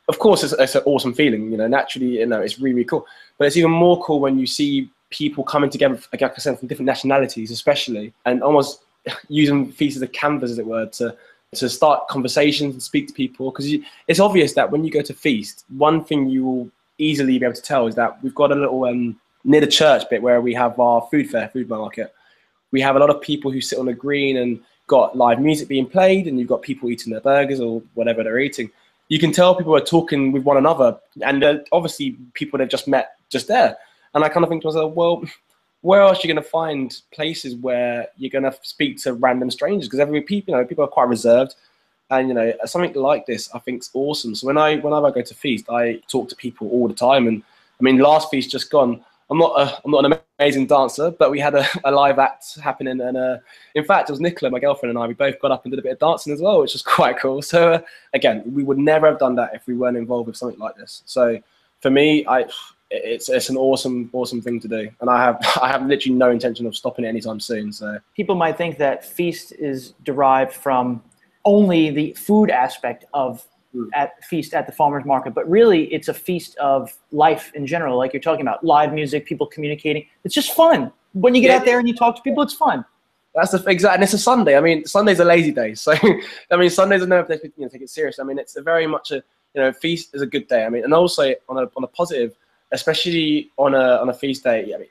of course it's, it's an awesome feeling. You know, naturally, you know, it's really, really cool. But it's even more cool when you see people coming together, like I said, from different nationalities, especially, and almost using pieces of canvas, as it were, to to start conversations and speak to people because it's obvious that when you go to feast one thing you will easily be able to tell is that we've got a little um, near the church bit where we have our food fair food market. We have a lot of people who sit on the green and got live music being played and you've got people eating their burgers or whatever they're eating. You can tell people are talking with one another and uh, obviously people they've just met just there. And i kind of think to myself well where else are you going to find places where you're going to speak to random strangers? Because every people, you know, people are quite reserved, and you know, something like this, I think is awesome. So when I whenever I go to feast, I talk to people all the time, and I mean, last feast just gone. I'm not a, I'm not an amazing dancer, but we had a, a live act happening, and uh, in fact, it was Nicola, my girlfriend, and I. We both got up and did a bit of dancing as well, which was quite cool. So uh, again, we would never have done that if we weren't involved with something like this. So for me, I it's it's an awesome awesome thing to do, and I have I have literally no intention of stopping it anytime soon. So people might think that feast is derived from only the food aspect of mm. at feast at the farmers market, but really it's a feast of life in general. Like you're talking about live music, people communicating. It's just fun when you get yeah. out there and you talk to people. It's fun. That's the exact. And it's a Sunday. I mean, Sunday's a lazy day, so I mean, Sundays are never you know, take it serious. I mean, it's a very much a you know feast is a good day. I mean, and also on a on a positive especially on a on a feast day. I mean,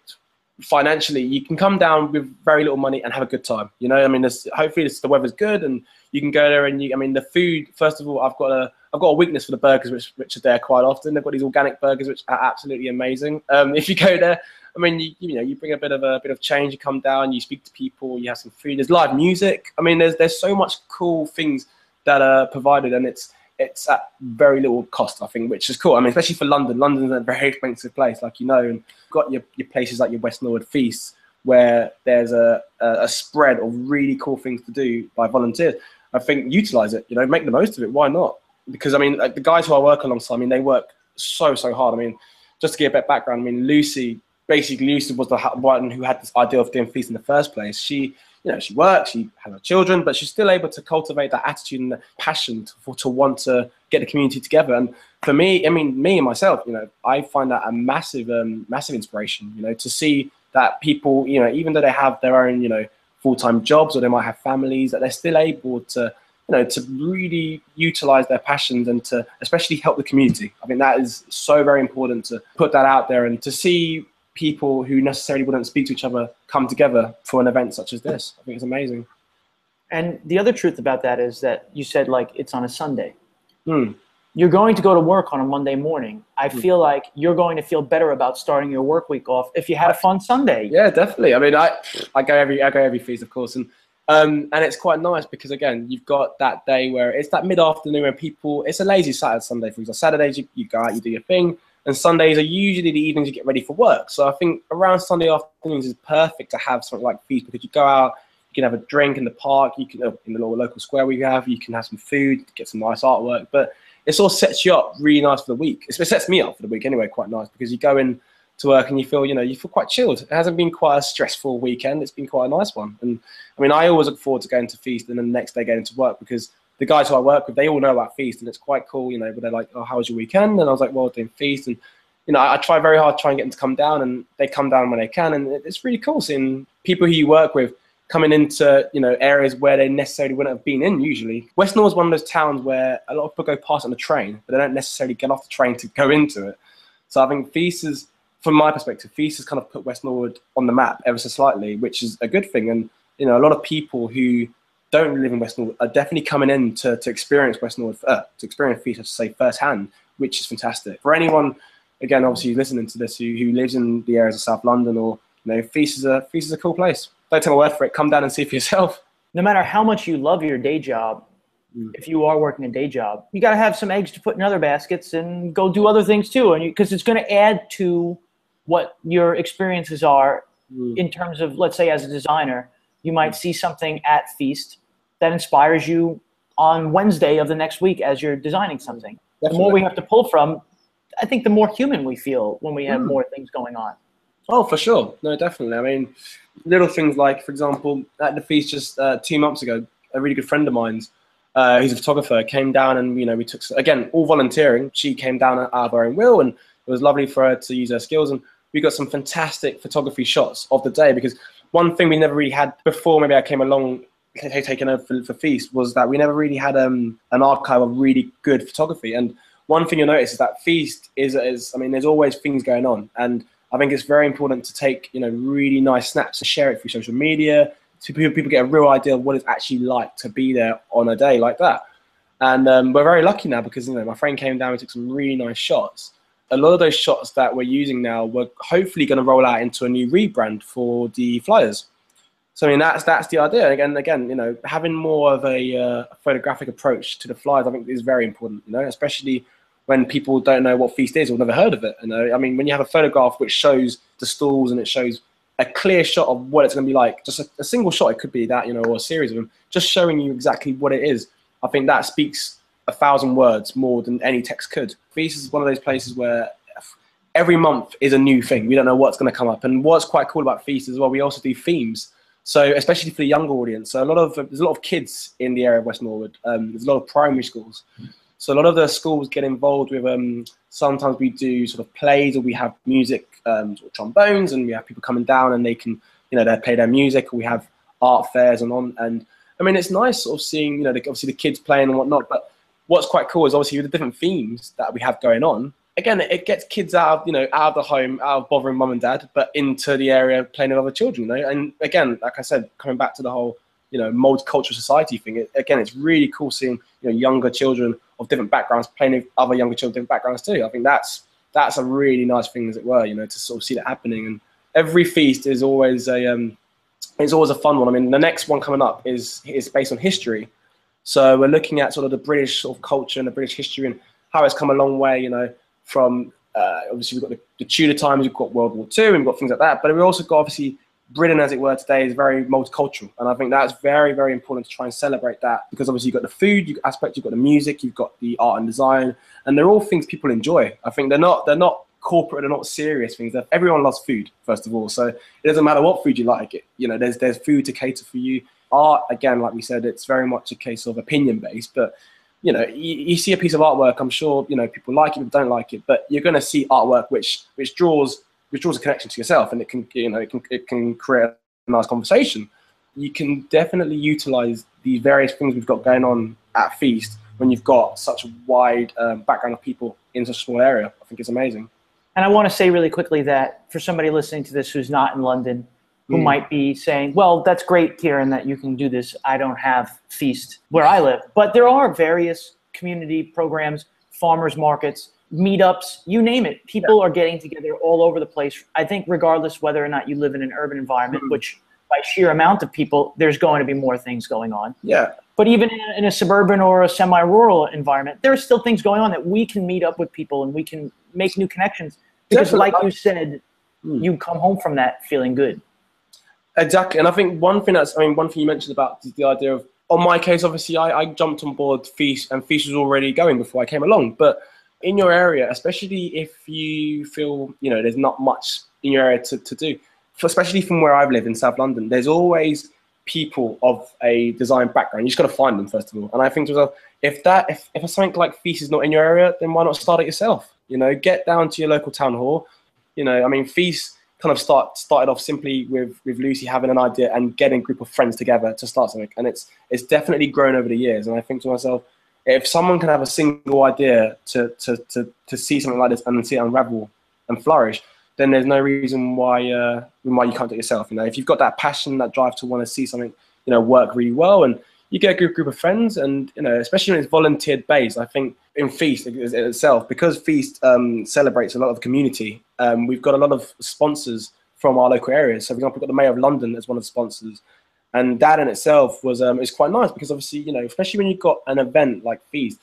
financially, you can come down with very little money and have a good time. You know, I mean, hopefully the weather's good and you can go there and you. I mean, the food. First of all, I've got a I've got a weakness for the burgers, which which are there quite often. They've got these organic burgers, which are absolutely amazing. Um, if you go there, I mean, you, you know, you bring a bit of a bit of change. You come down, you speak to people, you have some food. There's live music. I mean, there's there's so much cool things that are provided, and it's it's at very little cost, I think, which is cool. I mean, especially for London. London's a very expensive place, like you know, and got your, your places like your West Norwood Feasts where there's a, a, a spread of really cool things to do by volunteers. I think utilize it, you know, make the most of it. Why not? Because I mean, like, the guys who I work alongside, I mean, they work so so hard. I mean, just to give a bit of background, I mean, Lucy basically Lucy was the one who had this idea of doing feast in the first place. She you know, she works, she has her children, but she's still able to cultivate that attitude and that passion to, for, to want to get the community together. And for me, I mean, me and myself, you know, I find that a massive, um, massive inspiration, you know, to see that people, you know, even though they have their own, you know, full-time jobs or they might have families, that they're still able to, you know, to really utilize their passions and to especially help the community. I think that is so very important to put that out there and to see people who necessarily wouldn't speak to each other come together for an event such as this. I think it's amazing. And the other truth about that is that you said like it's on a Sunday. Mm. You're going to go to work on a Monday morning. I mm. feel like you're going to feel better about starting your work week off if you had a fun Sunday. Yeah, definitely. I mean, I I go every I go every feast, of course, and um, and it's quite nice because again, you've got that day where it's that mid afternoon where people. It's a lazy Saturday Sunday for example. Saturdays you, you go out, you do your thing and Sundays are usually the evenings you get ready for work. So I think around Sunday afternoons is perfect to have something like feast because you go out, you can have a drink in the park, you can uh, in the local square we have, you can have some food, get some nice artwork, but it sort of sets you up really nice for the week. It sets me up for the week anyway, quite nice because you go in to work and you feel, you know, you feel quite chilled. It hasn't been quite a stressful weekend. It's been quite a nice one. And I mean, I always look forward to going to feast and then the next day getting to work because the guys who I work with, they all know about feast and it's quite cool, you know, but they're like, oh, how was your weekend? And I was like, well, doing feast. And, you know, I, I try very hard to try and get them to come down and they come down when they can. And it's really cool seeing people who you work with coming into, you know, areas where they necessarily wouldn't have been in usually. West Norwood is one of those towns where a lot of people go past on the train, but they don't necessarily get off the train to go into it. So I think feast is, from my perspective, feast has kind of put West Norwood on the map ever so slightly, which is a good thing. And, you know, a lot of people who don't live in West Norwood are definitely coming in to, to experience West Norwood, uh, to experience feast, I should say, firsthand, which is fantastic. For anyone, again, obviously listening to this, who, who lives in the areas of South London or, you know, feast is a, feast is a cool place. Don't take my word for it. Come down and see for yourself. No matter how much you love your day job, mm. if you are working a day job, you got to have some eggs to put in other baskets and go do other things too. And because it's going to add to what your experiences are mm. in terms of, let's say, as a designer, you might see something at Feast that inspires you on Wednesday of the next week as you're designing something. Definitely. The more we have to pull from, I think the more human we feel when we have mm. more things going on. Oh, for sure. No, definitely. I mean, little things like, for example, at the feast just uh, two months ago, a really good friend of mine's, uh, who's a photographer, came down and, you know, we took, again, all volunteering. She came down out of her own will and it was lovely for her to use her skills. And we got some fantastic photography shots of the day because one thing we never really had before maybe I came along taken over for, for Feast was that we never really had um, an archive of really good photography. And one thing you'll notice is that Feast is, is, I mean, there's always things going on. And I think it's very important to take, you know, really nice snaps and share it through social media so people, people get a real idea of what it's actually like to be there on a day like that. And um, we're very lucky now because, you know, my friend came down and took some really nice shots. A lot of those shots that we're using now, we're hopefully going to roll out into a new rebrand for the Flyers. So I mean that's that's the idea. Again, again, you know, having more of a uh, photographic approach to the flyers, I think, is very important. You know, especially when people don't know what feast is or never heard of it. You know, I mean, when you have a photograph which shows the stalls and it shows a clear shot of what it's going to be like, just a, a, single shot, it could be that, you know, or a series of them, just showing you exactly what it is. I think that speaks a thousand words more than any text could. Feast is one of those places where every month is a new thing. We don't know what's going to come up. And what's quite cool about Feast as well, we also do themes. So especially for the younger audience, so a lot of there's a lot of kids in the area of West Norwood. Um, there's a lot of primary schools, so a lot of the schools get involved with. Um, sometimes we do sort of plays, or we have music, um, sort of trombones, and we have people coming down, and they can, you know, they play their music. We have art fairs and on, and I mean, it's nice sort of seeing, you know, the, obviously the kids playing and whatnot. But what's quite cool is obviously with the different themes that we have going on again, it gets kids out of you know out of the home, out of bothering mum and dad, but into the area playing with other children. You know, and again, like I said, coming back to the whole you know multicultural society thing. It, again, it's really cool seeing you know younger children of different backgrounds playing with other younger children different backgrounds too. I think that's that's a really nice thing, as it were. You know, to sort of see that happening. And every feast is always a um, it's always a fun one. I mean, the next one coming up is is based on history. So we're looking at sort of the British sort of culture and the British history and how it's come a long way. You know, from uh, obviously we've got the, the, Tudor times, we've got World War II, and we've got things like that. But we've also got obviously Britain, as it were, today is very multicultural, and I think that's very, very important to try and celebrate that because obviously you've got the food aspect, you've got the music, you've got the art and design, and they're all things people enjoy. I think they're not they're not corporate, they're not serious things. Everyone loves food, first of all, so it doesn't matter what food you like. It you know, there's there's food to cater for you. Art, again, like we said, it's very much a case of opinion based, but you know, you, you, see a piece of artwork. I'm sure you know people like it, people don't like it, but you're going to see artwork which which draws which draws a connection to yourself, and it can you know it can it can create a nice conversation. You can definitely utilize the various things we've got going on at Feast when you've got such a wide um, background of people in such a small area. I think it's amazing. And I want to say really quickly that for somebody listening to this who's not in London, who mm. might be saying, well, that's great, Kieron, that you can do this. I don't have Feast where I live. But there are various community programs, farmers markets, meetups, you name it. People yeah. are getting together all over the place. I think, regardless whether or not you live in an urban environment, mm. which by sheer amount of people, there's going to be more things going on. Yeah. But even in a, in a suburban or a semi-rural environment, there are still things going on that we can meet up with people and we can make new connections. Because, Definitely. like you said, Hmm. you come home from that feeling good. Exactly, and I think one thing that's, I mean, one thing you mentioned about is the idea of, on my case, obviously, I, I jumped on board Feast, and Feast was already going before I came along. But in your area, especially if you feel, you know, there's not much in your area to, to do, especially from where I've lived in South London, there's always people of a design background. You just got to find them first of all. And I think to myself, if that, if, if something like Feast is not in your area, then why not start it yourself? You know, get down to your local town hall. You know, I mean, Feast kind of start started off simply with with Lucy having an idea and getting a group of friends together to start something, and it's it's definitely grown over the years. And I think to myself, if someone can have a single idea to to to, to see something like this and then see it unravel and flourish, then there's no reason why uh, why you can't do it yourself. You know, if you've got that passion, that drive to want to see something, you know, work really well, and you get a good group of friends, and you know, especially when it's volunteered based, I think in Feast itself, because Feast um, celebrates a lot of community, um, we've got a lot of sponsors from our local areas. So, for example, we've got the Mayor of London as one of the sponsors, and that in itself was um, is quite nice because obviously, you know, especially when you've got an event like Feast,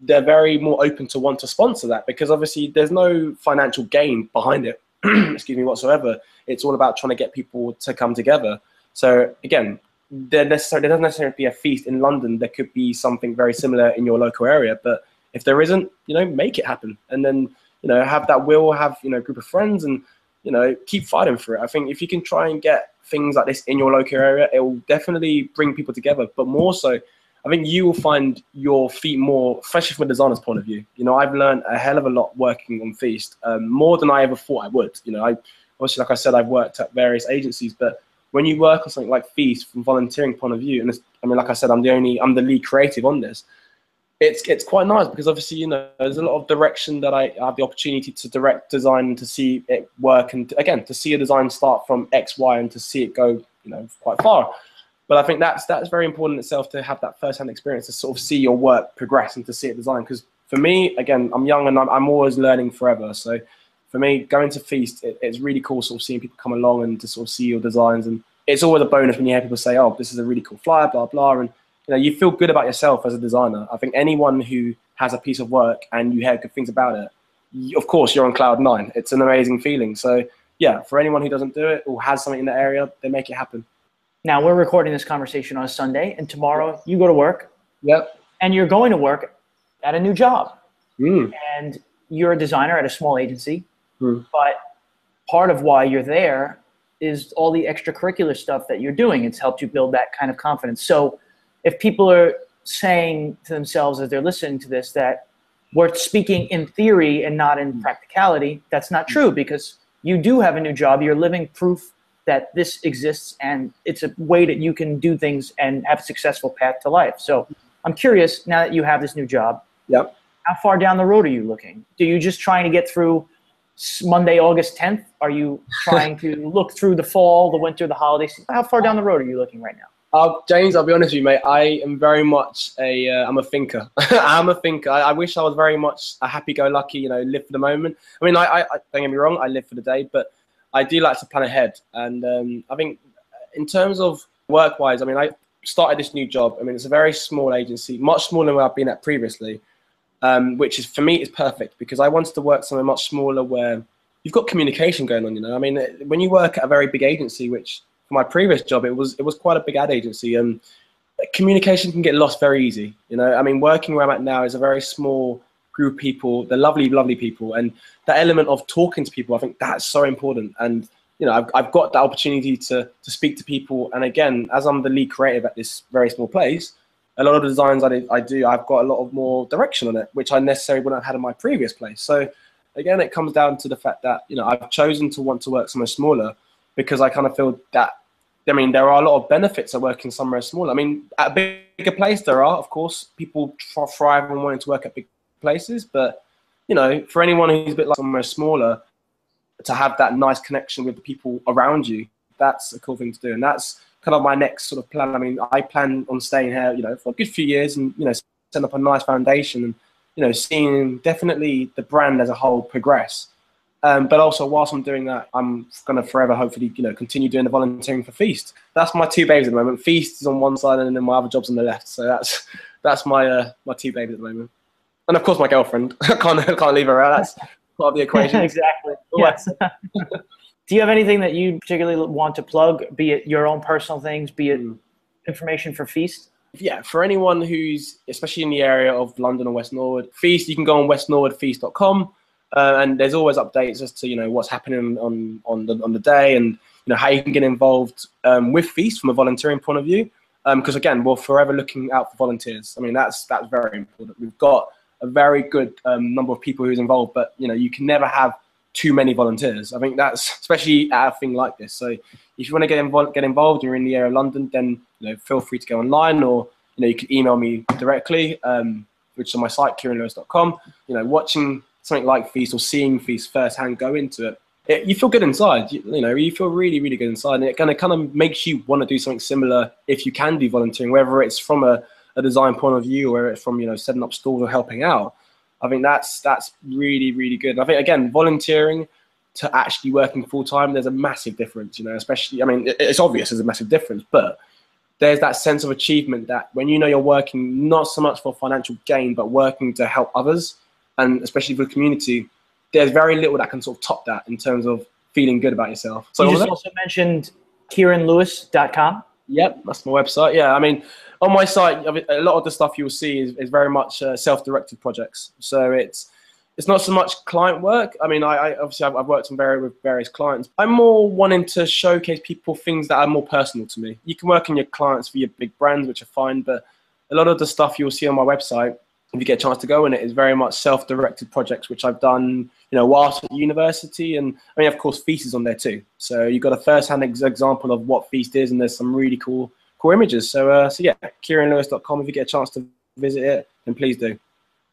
they're very more open to want to sponsor that because obviously there's no financial gain behind it. excuse me, whatsoever. It's all about trying to get people to come together. So again, there necessarily there doesn't necessarily be a feast in London. There could be something very similar in your local area, but if there isn't, you know, make it happen, and then you know have that will, have you know, a group of friends, and you know, keep fighting for it. I think if you can try and get things like this in your local area, it will definitely bring people together. But more so, I think you will find your feet more, especially from a designer's point of view. You know, I've learned a hell of a lot working on Feast, um, more than I ever thought I would. You know, I obviously, like I said, I've worked at various agencies, but when you work on something like Feast from volunteering point of view, and I mean, like I said, I'm the only, I'm the lead creative on this. It's it's quite nice because obviously, you know, there's a lot of direction that I have the opportunity to direct design and to see it work, and again, to see a design start from X, Y, and to see it go, you know, quite far. But I think that's that's very important itself to have that first-hand experience to sort of see your work progress and to see it design. Because for me, again, I'm young and I'm, I'm always learning forever. So for me, going to Feast, it, it's really cool sort of seeing people come along and to sort of see your designs. And it's always a bonus when you hear people say, "Oh, this is a really cool flyer," blah blah, and you know you feel good about yourself as a designer. I think anyone who has a piece of work and you hear good things about it, you, of course, you're on cloud nine. It's an amazing feeling. So yeah, for anyone who doesn't do it or has something in the area, they make it happen. Now we're recording this conversation on a Sunday, and tomorrow you go to work, Yep. and you're going to work at a new job, Mm. and you're a designer at a small agency. Hmm. But part of why you're there is all the extracurricular stuff that you're doing. It's helped you build that kind of confidence. So if people are saying to themselves as they're listening to this that we're speaking in theory and not in practicality, that's not true because you do have a new job. You're living proof that this exists and it's a way that you can do things and have a successful path to life. So I'm curious now that you have this new job, Yep. how far down the road are you looking? Do you just trying to get through Monday, August 10th? Are you trying to look through the fall, the winter, the holidays? How far down the road are you looking right now? Uh, James, I'll be honest with you, mate. I am very much a, uh, I'm a thinker. I'm a thinker. I, I wish I was very much a happy-go-lucky, you know, live for the moment. I mean, I, I, I don't get me wrong, I live for the day, but I do like to plan ahead. And um, I think in terms of work-wise, I mean, I started this new job. I mean, it's a very small agency, much smaller than where I've been at previously, um, which is for me is perfect because I wanted to work somewhere much smaller where you've got communication going on. You know, I mean, when you work at a very big agency, which for my previous job, it was it was quite a big ad agency, and communication can get lost very easy. You know, I mean, working where I'm at now is a very small group of people. They're lovely, lovely people, and that element of talking to people, I think that's so important. And you know, I've, I've got the opportunity to to speak to people, and again, as I'm the lead creative at this very small place, a lot of the designs I, I do, I've got a lot of more direction on it, which I necessarily wouldn't have had in my previous place. So again, it comes down to the fact that you know I've chosen to want to work somewhere smaller because I kind of feel that. I mean, there are a lot of benefits of working somewhere smaller. I mean, at a bigger place, there are, of course, people thrive on wanting to work at big places. But you know, for anyone who's a bit like somewhere smaller, to have that nice connection with the people around you, that's a cool thing to do. And that's kind of my next sort of plan. I mean, I plan on staying here, you know, for a good few years, and you know, set up a nice foundation, and you know, seeing definitely the brand as a whole progress. Um, but also, whilst I'm doing that, I'm going to forever, hopefully, you know, continue doing the volunteering for Feast. That's my two babies at the moment. Feast is on one side, and then my other job's on the left. So that's that's my uh, my two babies at the moment, and of course my girlfriend. I can't I can't leave her out. That's part of the equation. exactly. Yes. Do you have anything that you particularly want to plug, be it your own personal things, be it mm. information for Feast? Yeah, for anyone who's especially in the area of London or West Norwood, Feast, you can go on westnorwoodfeast.com. Uh, and there's always updates as to you know what's happening on on the on the day and you know how you can get involved um, with Feast from a volunteering point of view. Because um, again, we're forever looking out for volunteers. I mean, that's that's very important. We've got a very good um, number of people who's involved, but you know you can never have too many volunteers. I think that's especially at a thing like this. So if you want to get involved, get involved, you're in the area of London, then you know feel free to go online or you know you can email me directly, um, which is on my site kieronlewis.com. You know, watching something like Feast or seeing Feast firsthand go into it, it you feel good inside. You, you, know, you feel really, really good inside, and it kind of kind of makes you want to do something similar if you can do volunteering, whether it's from a, a design point of view or it's from you know setting up stores or helping out. I think that's that's really, really good. And I think again, volunteering to actually working full time, there's a massive difference. You know, especially I mean, it's obvious there's a massive difference, but there's that sense of achievement that when you know you're working not so much for financial gain, but working to help others and especially for the community, there's very little that can sort of top that in terms of feeling good about yourself. So you just also mentioned kieronlewis.com. Yep, that's my website. Yeah, I mean, on my site, a lot of the stuff you'll see is, is very much uh, self-directed projects. So it's it's not so much client work. I mean, I, I obviously I've, I've, worked on very with various clients. I'm more wanting to showcase people things that are more personal to me. You can work on your clients for your big brands, which are fine, but a lot of the stuff you'll see on my website if you get a chance to go in it, is very much self-directed projects, which I've done, you know, whilst at university. And I mean, of course, Feast is on there too. So you've got a first-hand ex- example of what Feast is, and there's some really cool, cool images. So, uh, so yeah, KieronLewis.com. If you get a chance to visit it, then please do.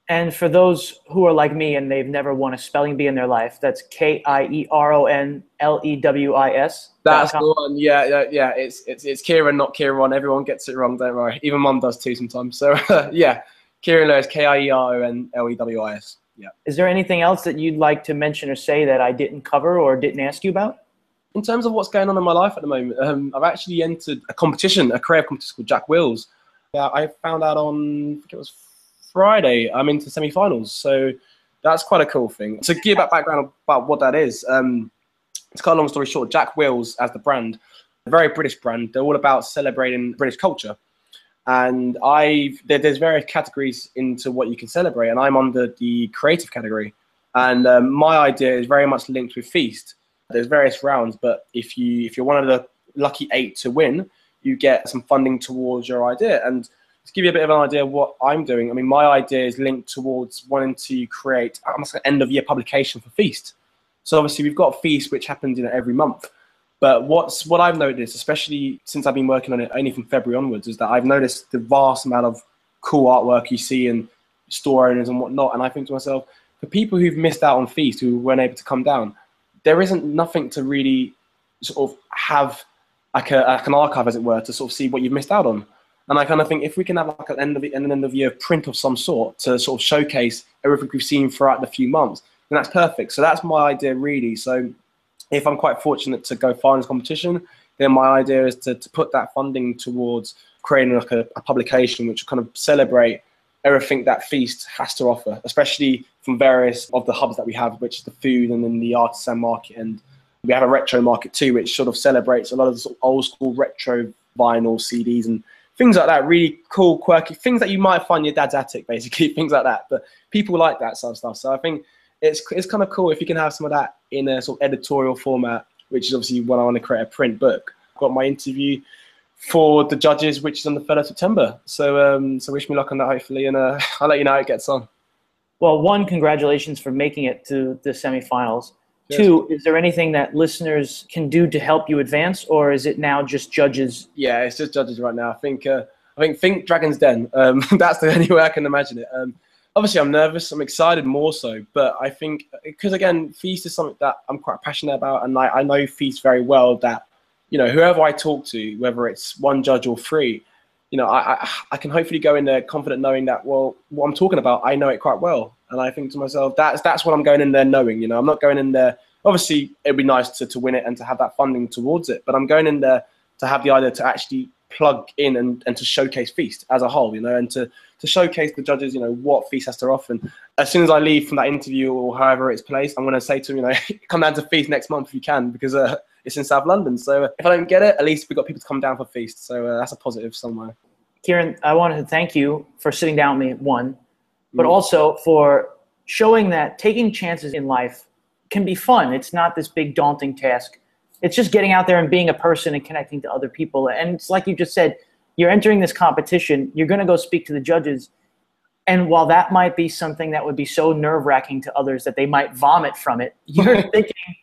And for those who are like me and they've never won a spelling bee in their life, that's K I E R O N L E W I S. That's the one. Yeah, yeah, yeah. It's it's it's Kieron, not Kieran. Everyone gets it wrong. Don't worry. Even Mum does too sometimes. So yeah, Kieron Lewis, K I E R O N L E W I S. Yeah. Is there anything else that you'd like to mention or say that I didn't cover or didn't ask you about? In terms of what's going on in my life at the moment, um, I've actually entered a competition, a creative competition called Jack Wills. Yeah, I found out on, I it was Friday, I'm into semi-finals. So that's quite a cool thing. To give that background about what that is, um, to cut a long story short, Jack Wills as the brand, a very British brand. They're all about celebrating British culture and I there, there's various categories into what you can celebrate, and I'm under the creative category. And um, my idea is very much linked with Feast. There's various rounds, but if you if you're one of the lucky eight to win, you get some funding towards your idea. And to give you a bit of an idea of what I'm doing, I mean, my idea is linked towards wanting to create almost an end of year publication for Feast. So obviously we've got Feast, which happens you know every month. But what's what I've noticed, especially since I've been working on it only from February onwards, is that I've noticed the vast amount of cool artwork you see in store owners and whatnot. And I think to myself, for people who've missed out on Feast, who weren't able to come down, there isn't nothing to really sort of have like, a, like an archive, as it were, to sort of see what you've missed out on. And I kind of think if we can have like an end of an end of year print of some sort to sort of showcase everything we've seen throughout the few months, then that's perfect. So that's my idea really. So if I'm quite fortunate to go far in this competition, then my idea is to, to put that funding towards creating like a, a publication which kind of celebrate everything that feast has to offer, especially from various of the hubs that we have, which is the food and then the artisan market. And we have a retro market too, which sort of celebrates a lot of old school retro vinyl CDs and things like that. Really cool, quirky things that you might find in your dad's attic, basically, things like that. But people like that sort of stuff. So I think it's it's kind of cool if you can have some of that in a sort of editorial format, which is obviously when I want to create a print book. Got my interview for the judges, which is on the third of September. So um, so wish me luck on that, hopefully, and uh, I'll let you know how it gets on. Well, one, congratulations for making it to the semifinals. Yes. Two, is there anything that listeners can do to help you advance, or is it now just judges? Yeah, it's just judges right now. I think uh, I think think Dragon's Den. Um, that's the only way I can imagine it. Um, obviously I'm nervous. I'm excited more so, but I think because again, Feast is something that I'm quite passionate about, and I, I know Feast very well. That you know, whoever I talk to, whether it's one judge or three, you know, I, I, I can hopefully go in there confident knowing that, well, what I'm talking about, I know it quite well. And I think to myself, that's, that's what I'm going in there knowing, you know, I'm not going in there, obviously it'd be nice to, to win it and to have that funding towards it, but I'm going in there to have the idea to actually plug in and, and to showcase Feast as a whole, you know, and to, to showcase the judges, you know, what Feast has to offer. And as soon as I leave from that interview or however it's placed, I'm going to say to them, you know, come down to Feast next month if you can, because uh, it's in South London. So if I don't get it, at least we've got people to come down for Feast. So uh, that's a positive somewhere. Kieron, I wanted to thank you for sitting down with me, one, but mm. also for showing that taking chances in life can be fun. It's not this big daunting task. It's just getting out there and being a person and connecting to other people. And it's like you just said, you're entering this competition, you're going to go speak to the judges. And while that might be something that would be so nerve wracking to others that they might vomit from it, you're thinking,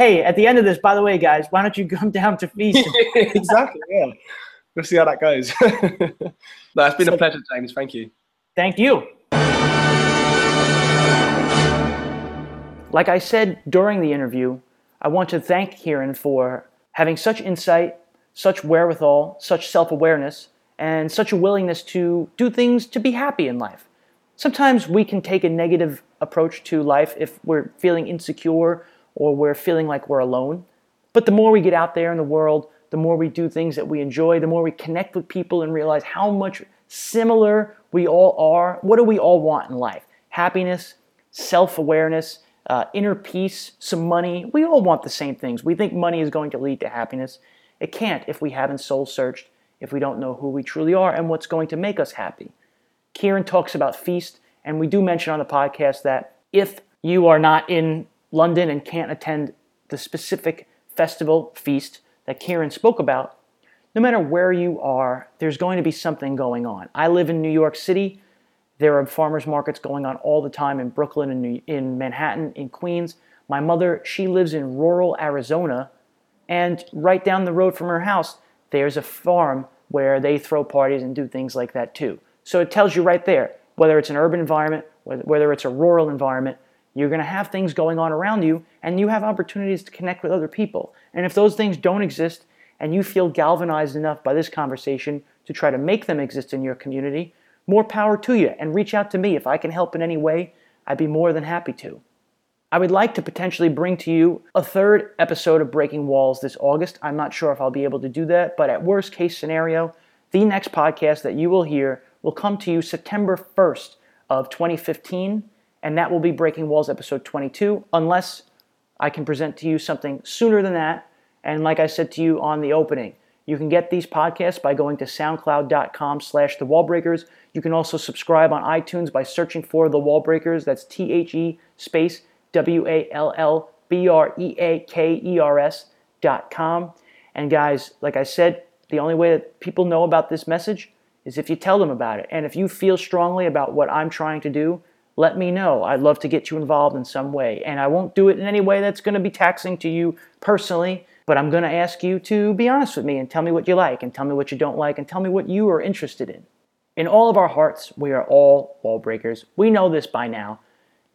hey, at the end of this, by the way, guys, why don't you come down to feast? exactly. Yeah. We'll see how that goes. no, it's been so, a pleasure, James. Thank you. Thank you. Like I said during the interview, I want to thank Kieron for having such insight, such wherewithal, such self awareness, and such a willingness to do things to be happy in life. Sometimes we can take a negative approach to life if we're feeling insecure or we're feeling like we're alone. But the more we get out there in the world, the more we do things that we enjoy, the more we connect with people and realize how much similar we all are. What do we all want in life? Happiness, self awareness, uh, inner peace, some money. We all want the same things. We think money is going to lead to happiness. It can't if we haven't soul searched, if we don't know who we truly are and what's going to make us happy. Kieron talks about feast, and we do mention on the podcast that if you are not in London and can't attend the specific festival feast that Karen spoke about, no matter where you are, there's going to be something going on. I live in New York City. There are farmers markets going on all the time in Brooklyn, in, in Manhattan, in Queens. My mother, she lives in rural Arizona, and right down the road from her house, there's a farm where they throw parties and do things like that too. So it tells you right there, whether it's an urban environment, whether, whether it's a rural environment, you're going to have things going on around you, and you have opportunities to connect with other people. And if those things don't exist, and you feel galvanized enough by this conversation to try to make them exist in your community, more power to you. And reach out to me. If I can help in any way, I'd be more than happy to. I would like to potentially bring to you a third episode of Breaking Walls this August. I'm not sure if I'll be able to do that, but at worst case scenario, the next podcast that you will hear will come to you September 1st of 2015 and that will be Breaking Walls episode 22, unless I can present to you something sooner than that. And like I said to you on the opening, you can get these podcasts by going to soundcloud.com slash the. You can also subscribe on iTunes by searching for the wallbreakers. That's T-H-E space W-A-L-L-B-R-E-A-K-E-R-S dot com. And guys, like I said, the only way that people know about this message is if you tell them about it. And if you feel strongly about what I'm trying to do, let me know. I'd love to get you involved in some way. And I won't do it in any way that's going to be taxing to you personally, but I'm going to ask you to be honest with me and tell me what you like and tell me what you don't like and tell me what you are interested in. In all of our hearts, we are all wall breakers. We know this by now.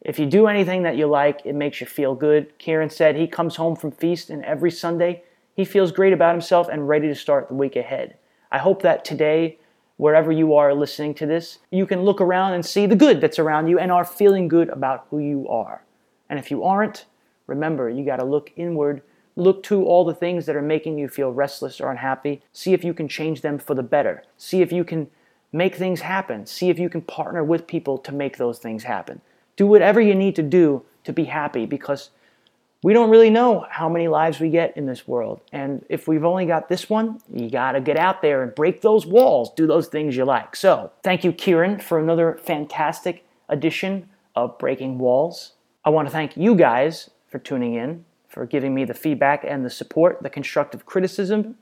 If you do anything that you like, it makes you feel good. Kieron said he comes home from Feast and every Sunday he feels great about himself and ready to start the week ahead. I hope that today wherever you are listening to this, you can look around and see the good that's around you and are feeling good about who you are. And if you aren't, remember, you got to look inward. Look to all the things that are making you feel restless or unhappy. See if you can change them for the better. See if you can make things happen. See if you can partner with people to make those things happen. Do whatever you need to do to be happy because we don't really know how many lives we get in this world. And if we've only got this one, you got to get out there and break those walls, do those things you like. So, thank you, Kieron, for another fantastic edition of Breaking Walls. I want to thank you guys for tuning in, for giving me the feedback and the support, the constructive criticism.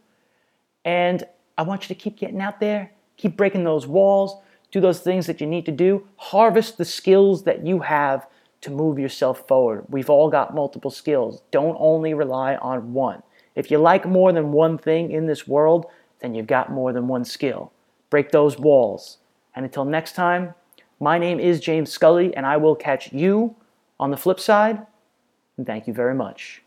And I want you to keep getting out there, keep breaking those walls, do those things that you need to do, harvest the skills that you have to move yourself forward. We've all got multiple skills. Don't only rely on one. If you like more than one thing in this world, then you've got more than one skill. Break those walls. And until next time, my name is James Scully, and I will catch you on the flip side. And thank you very much.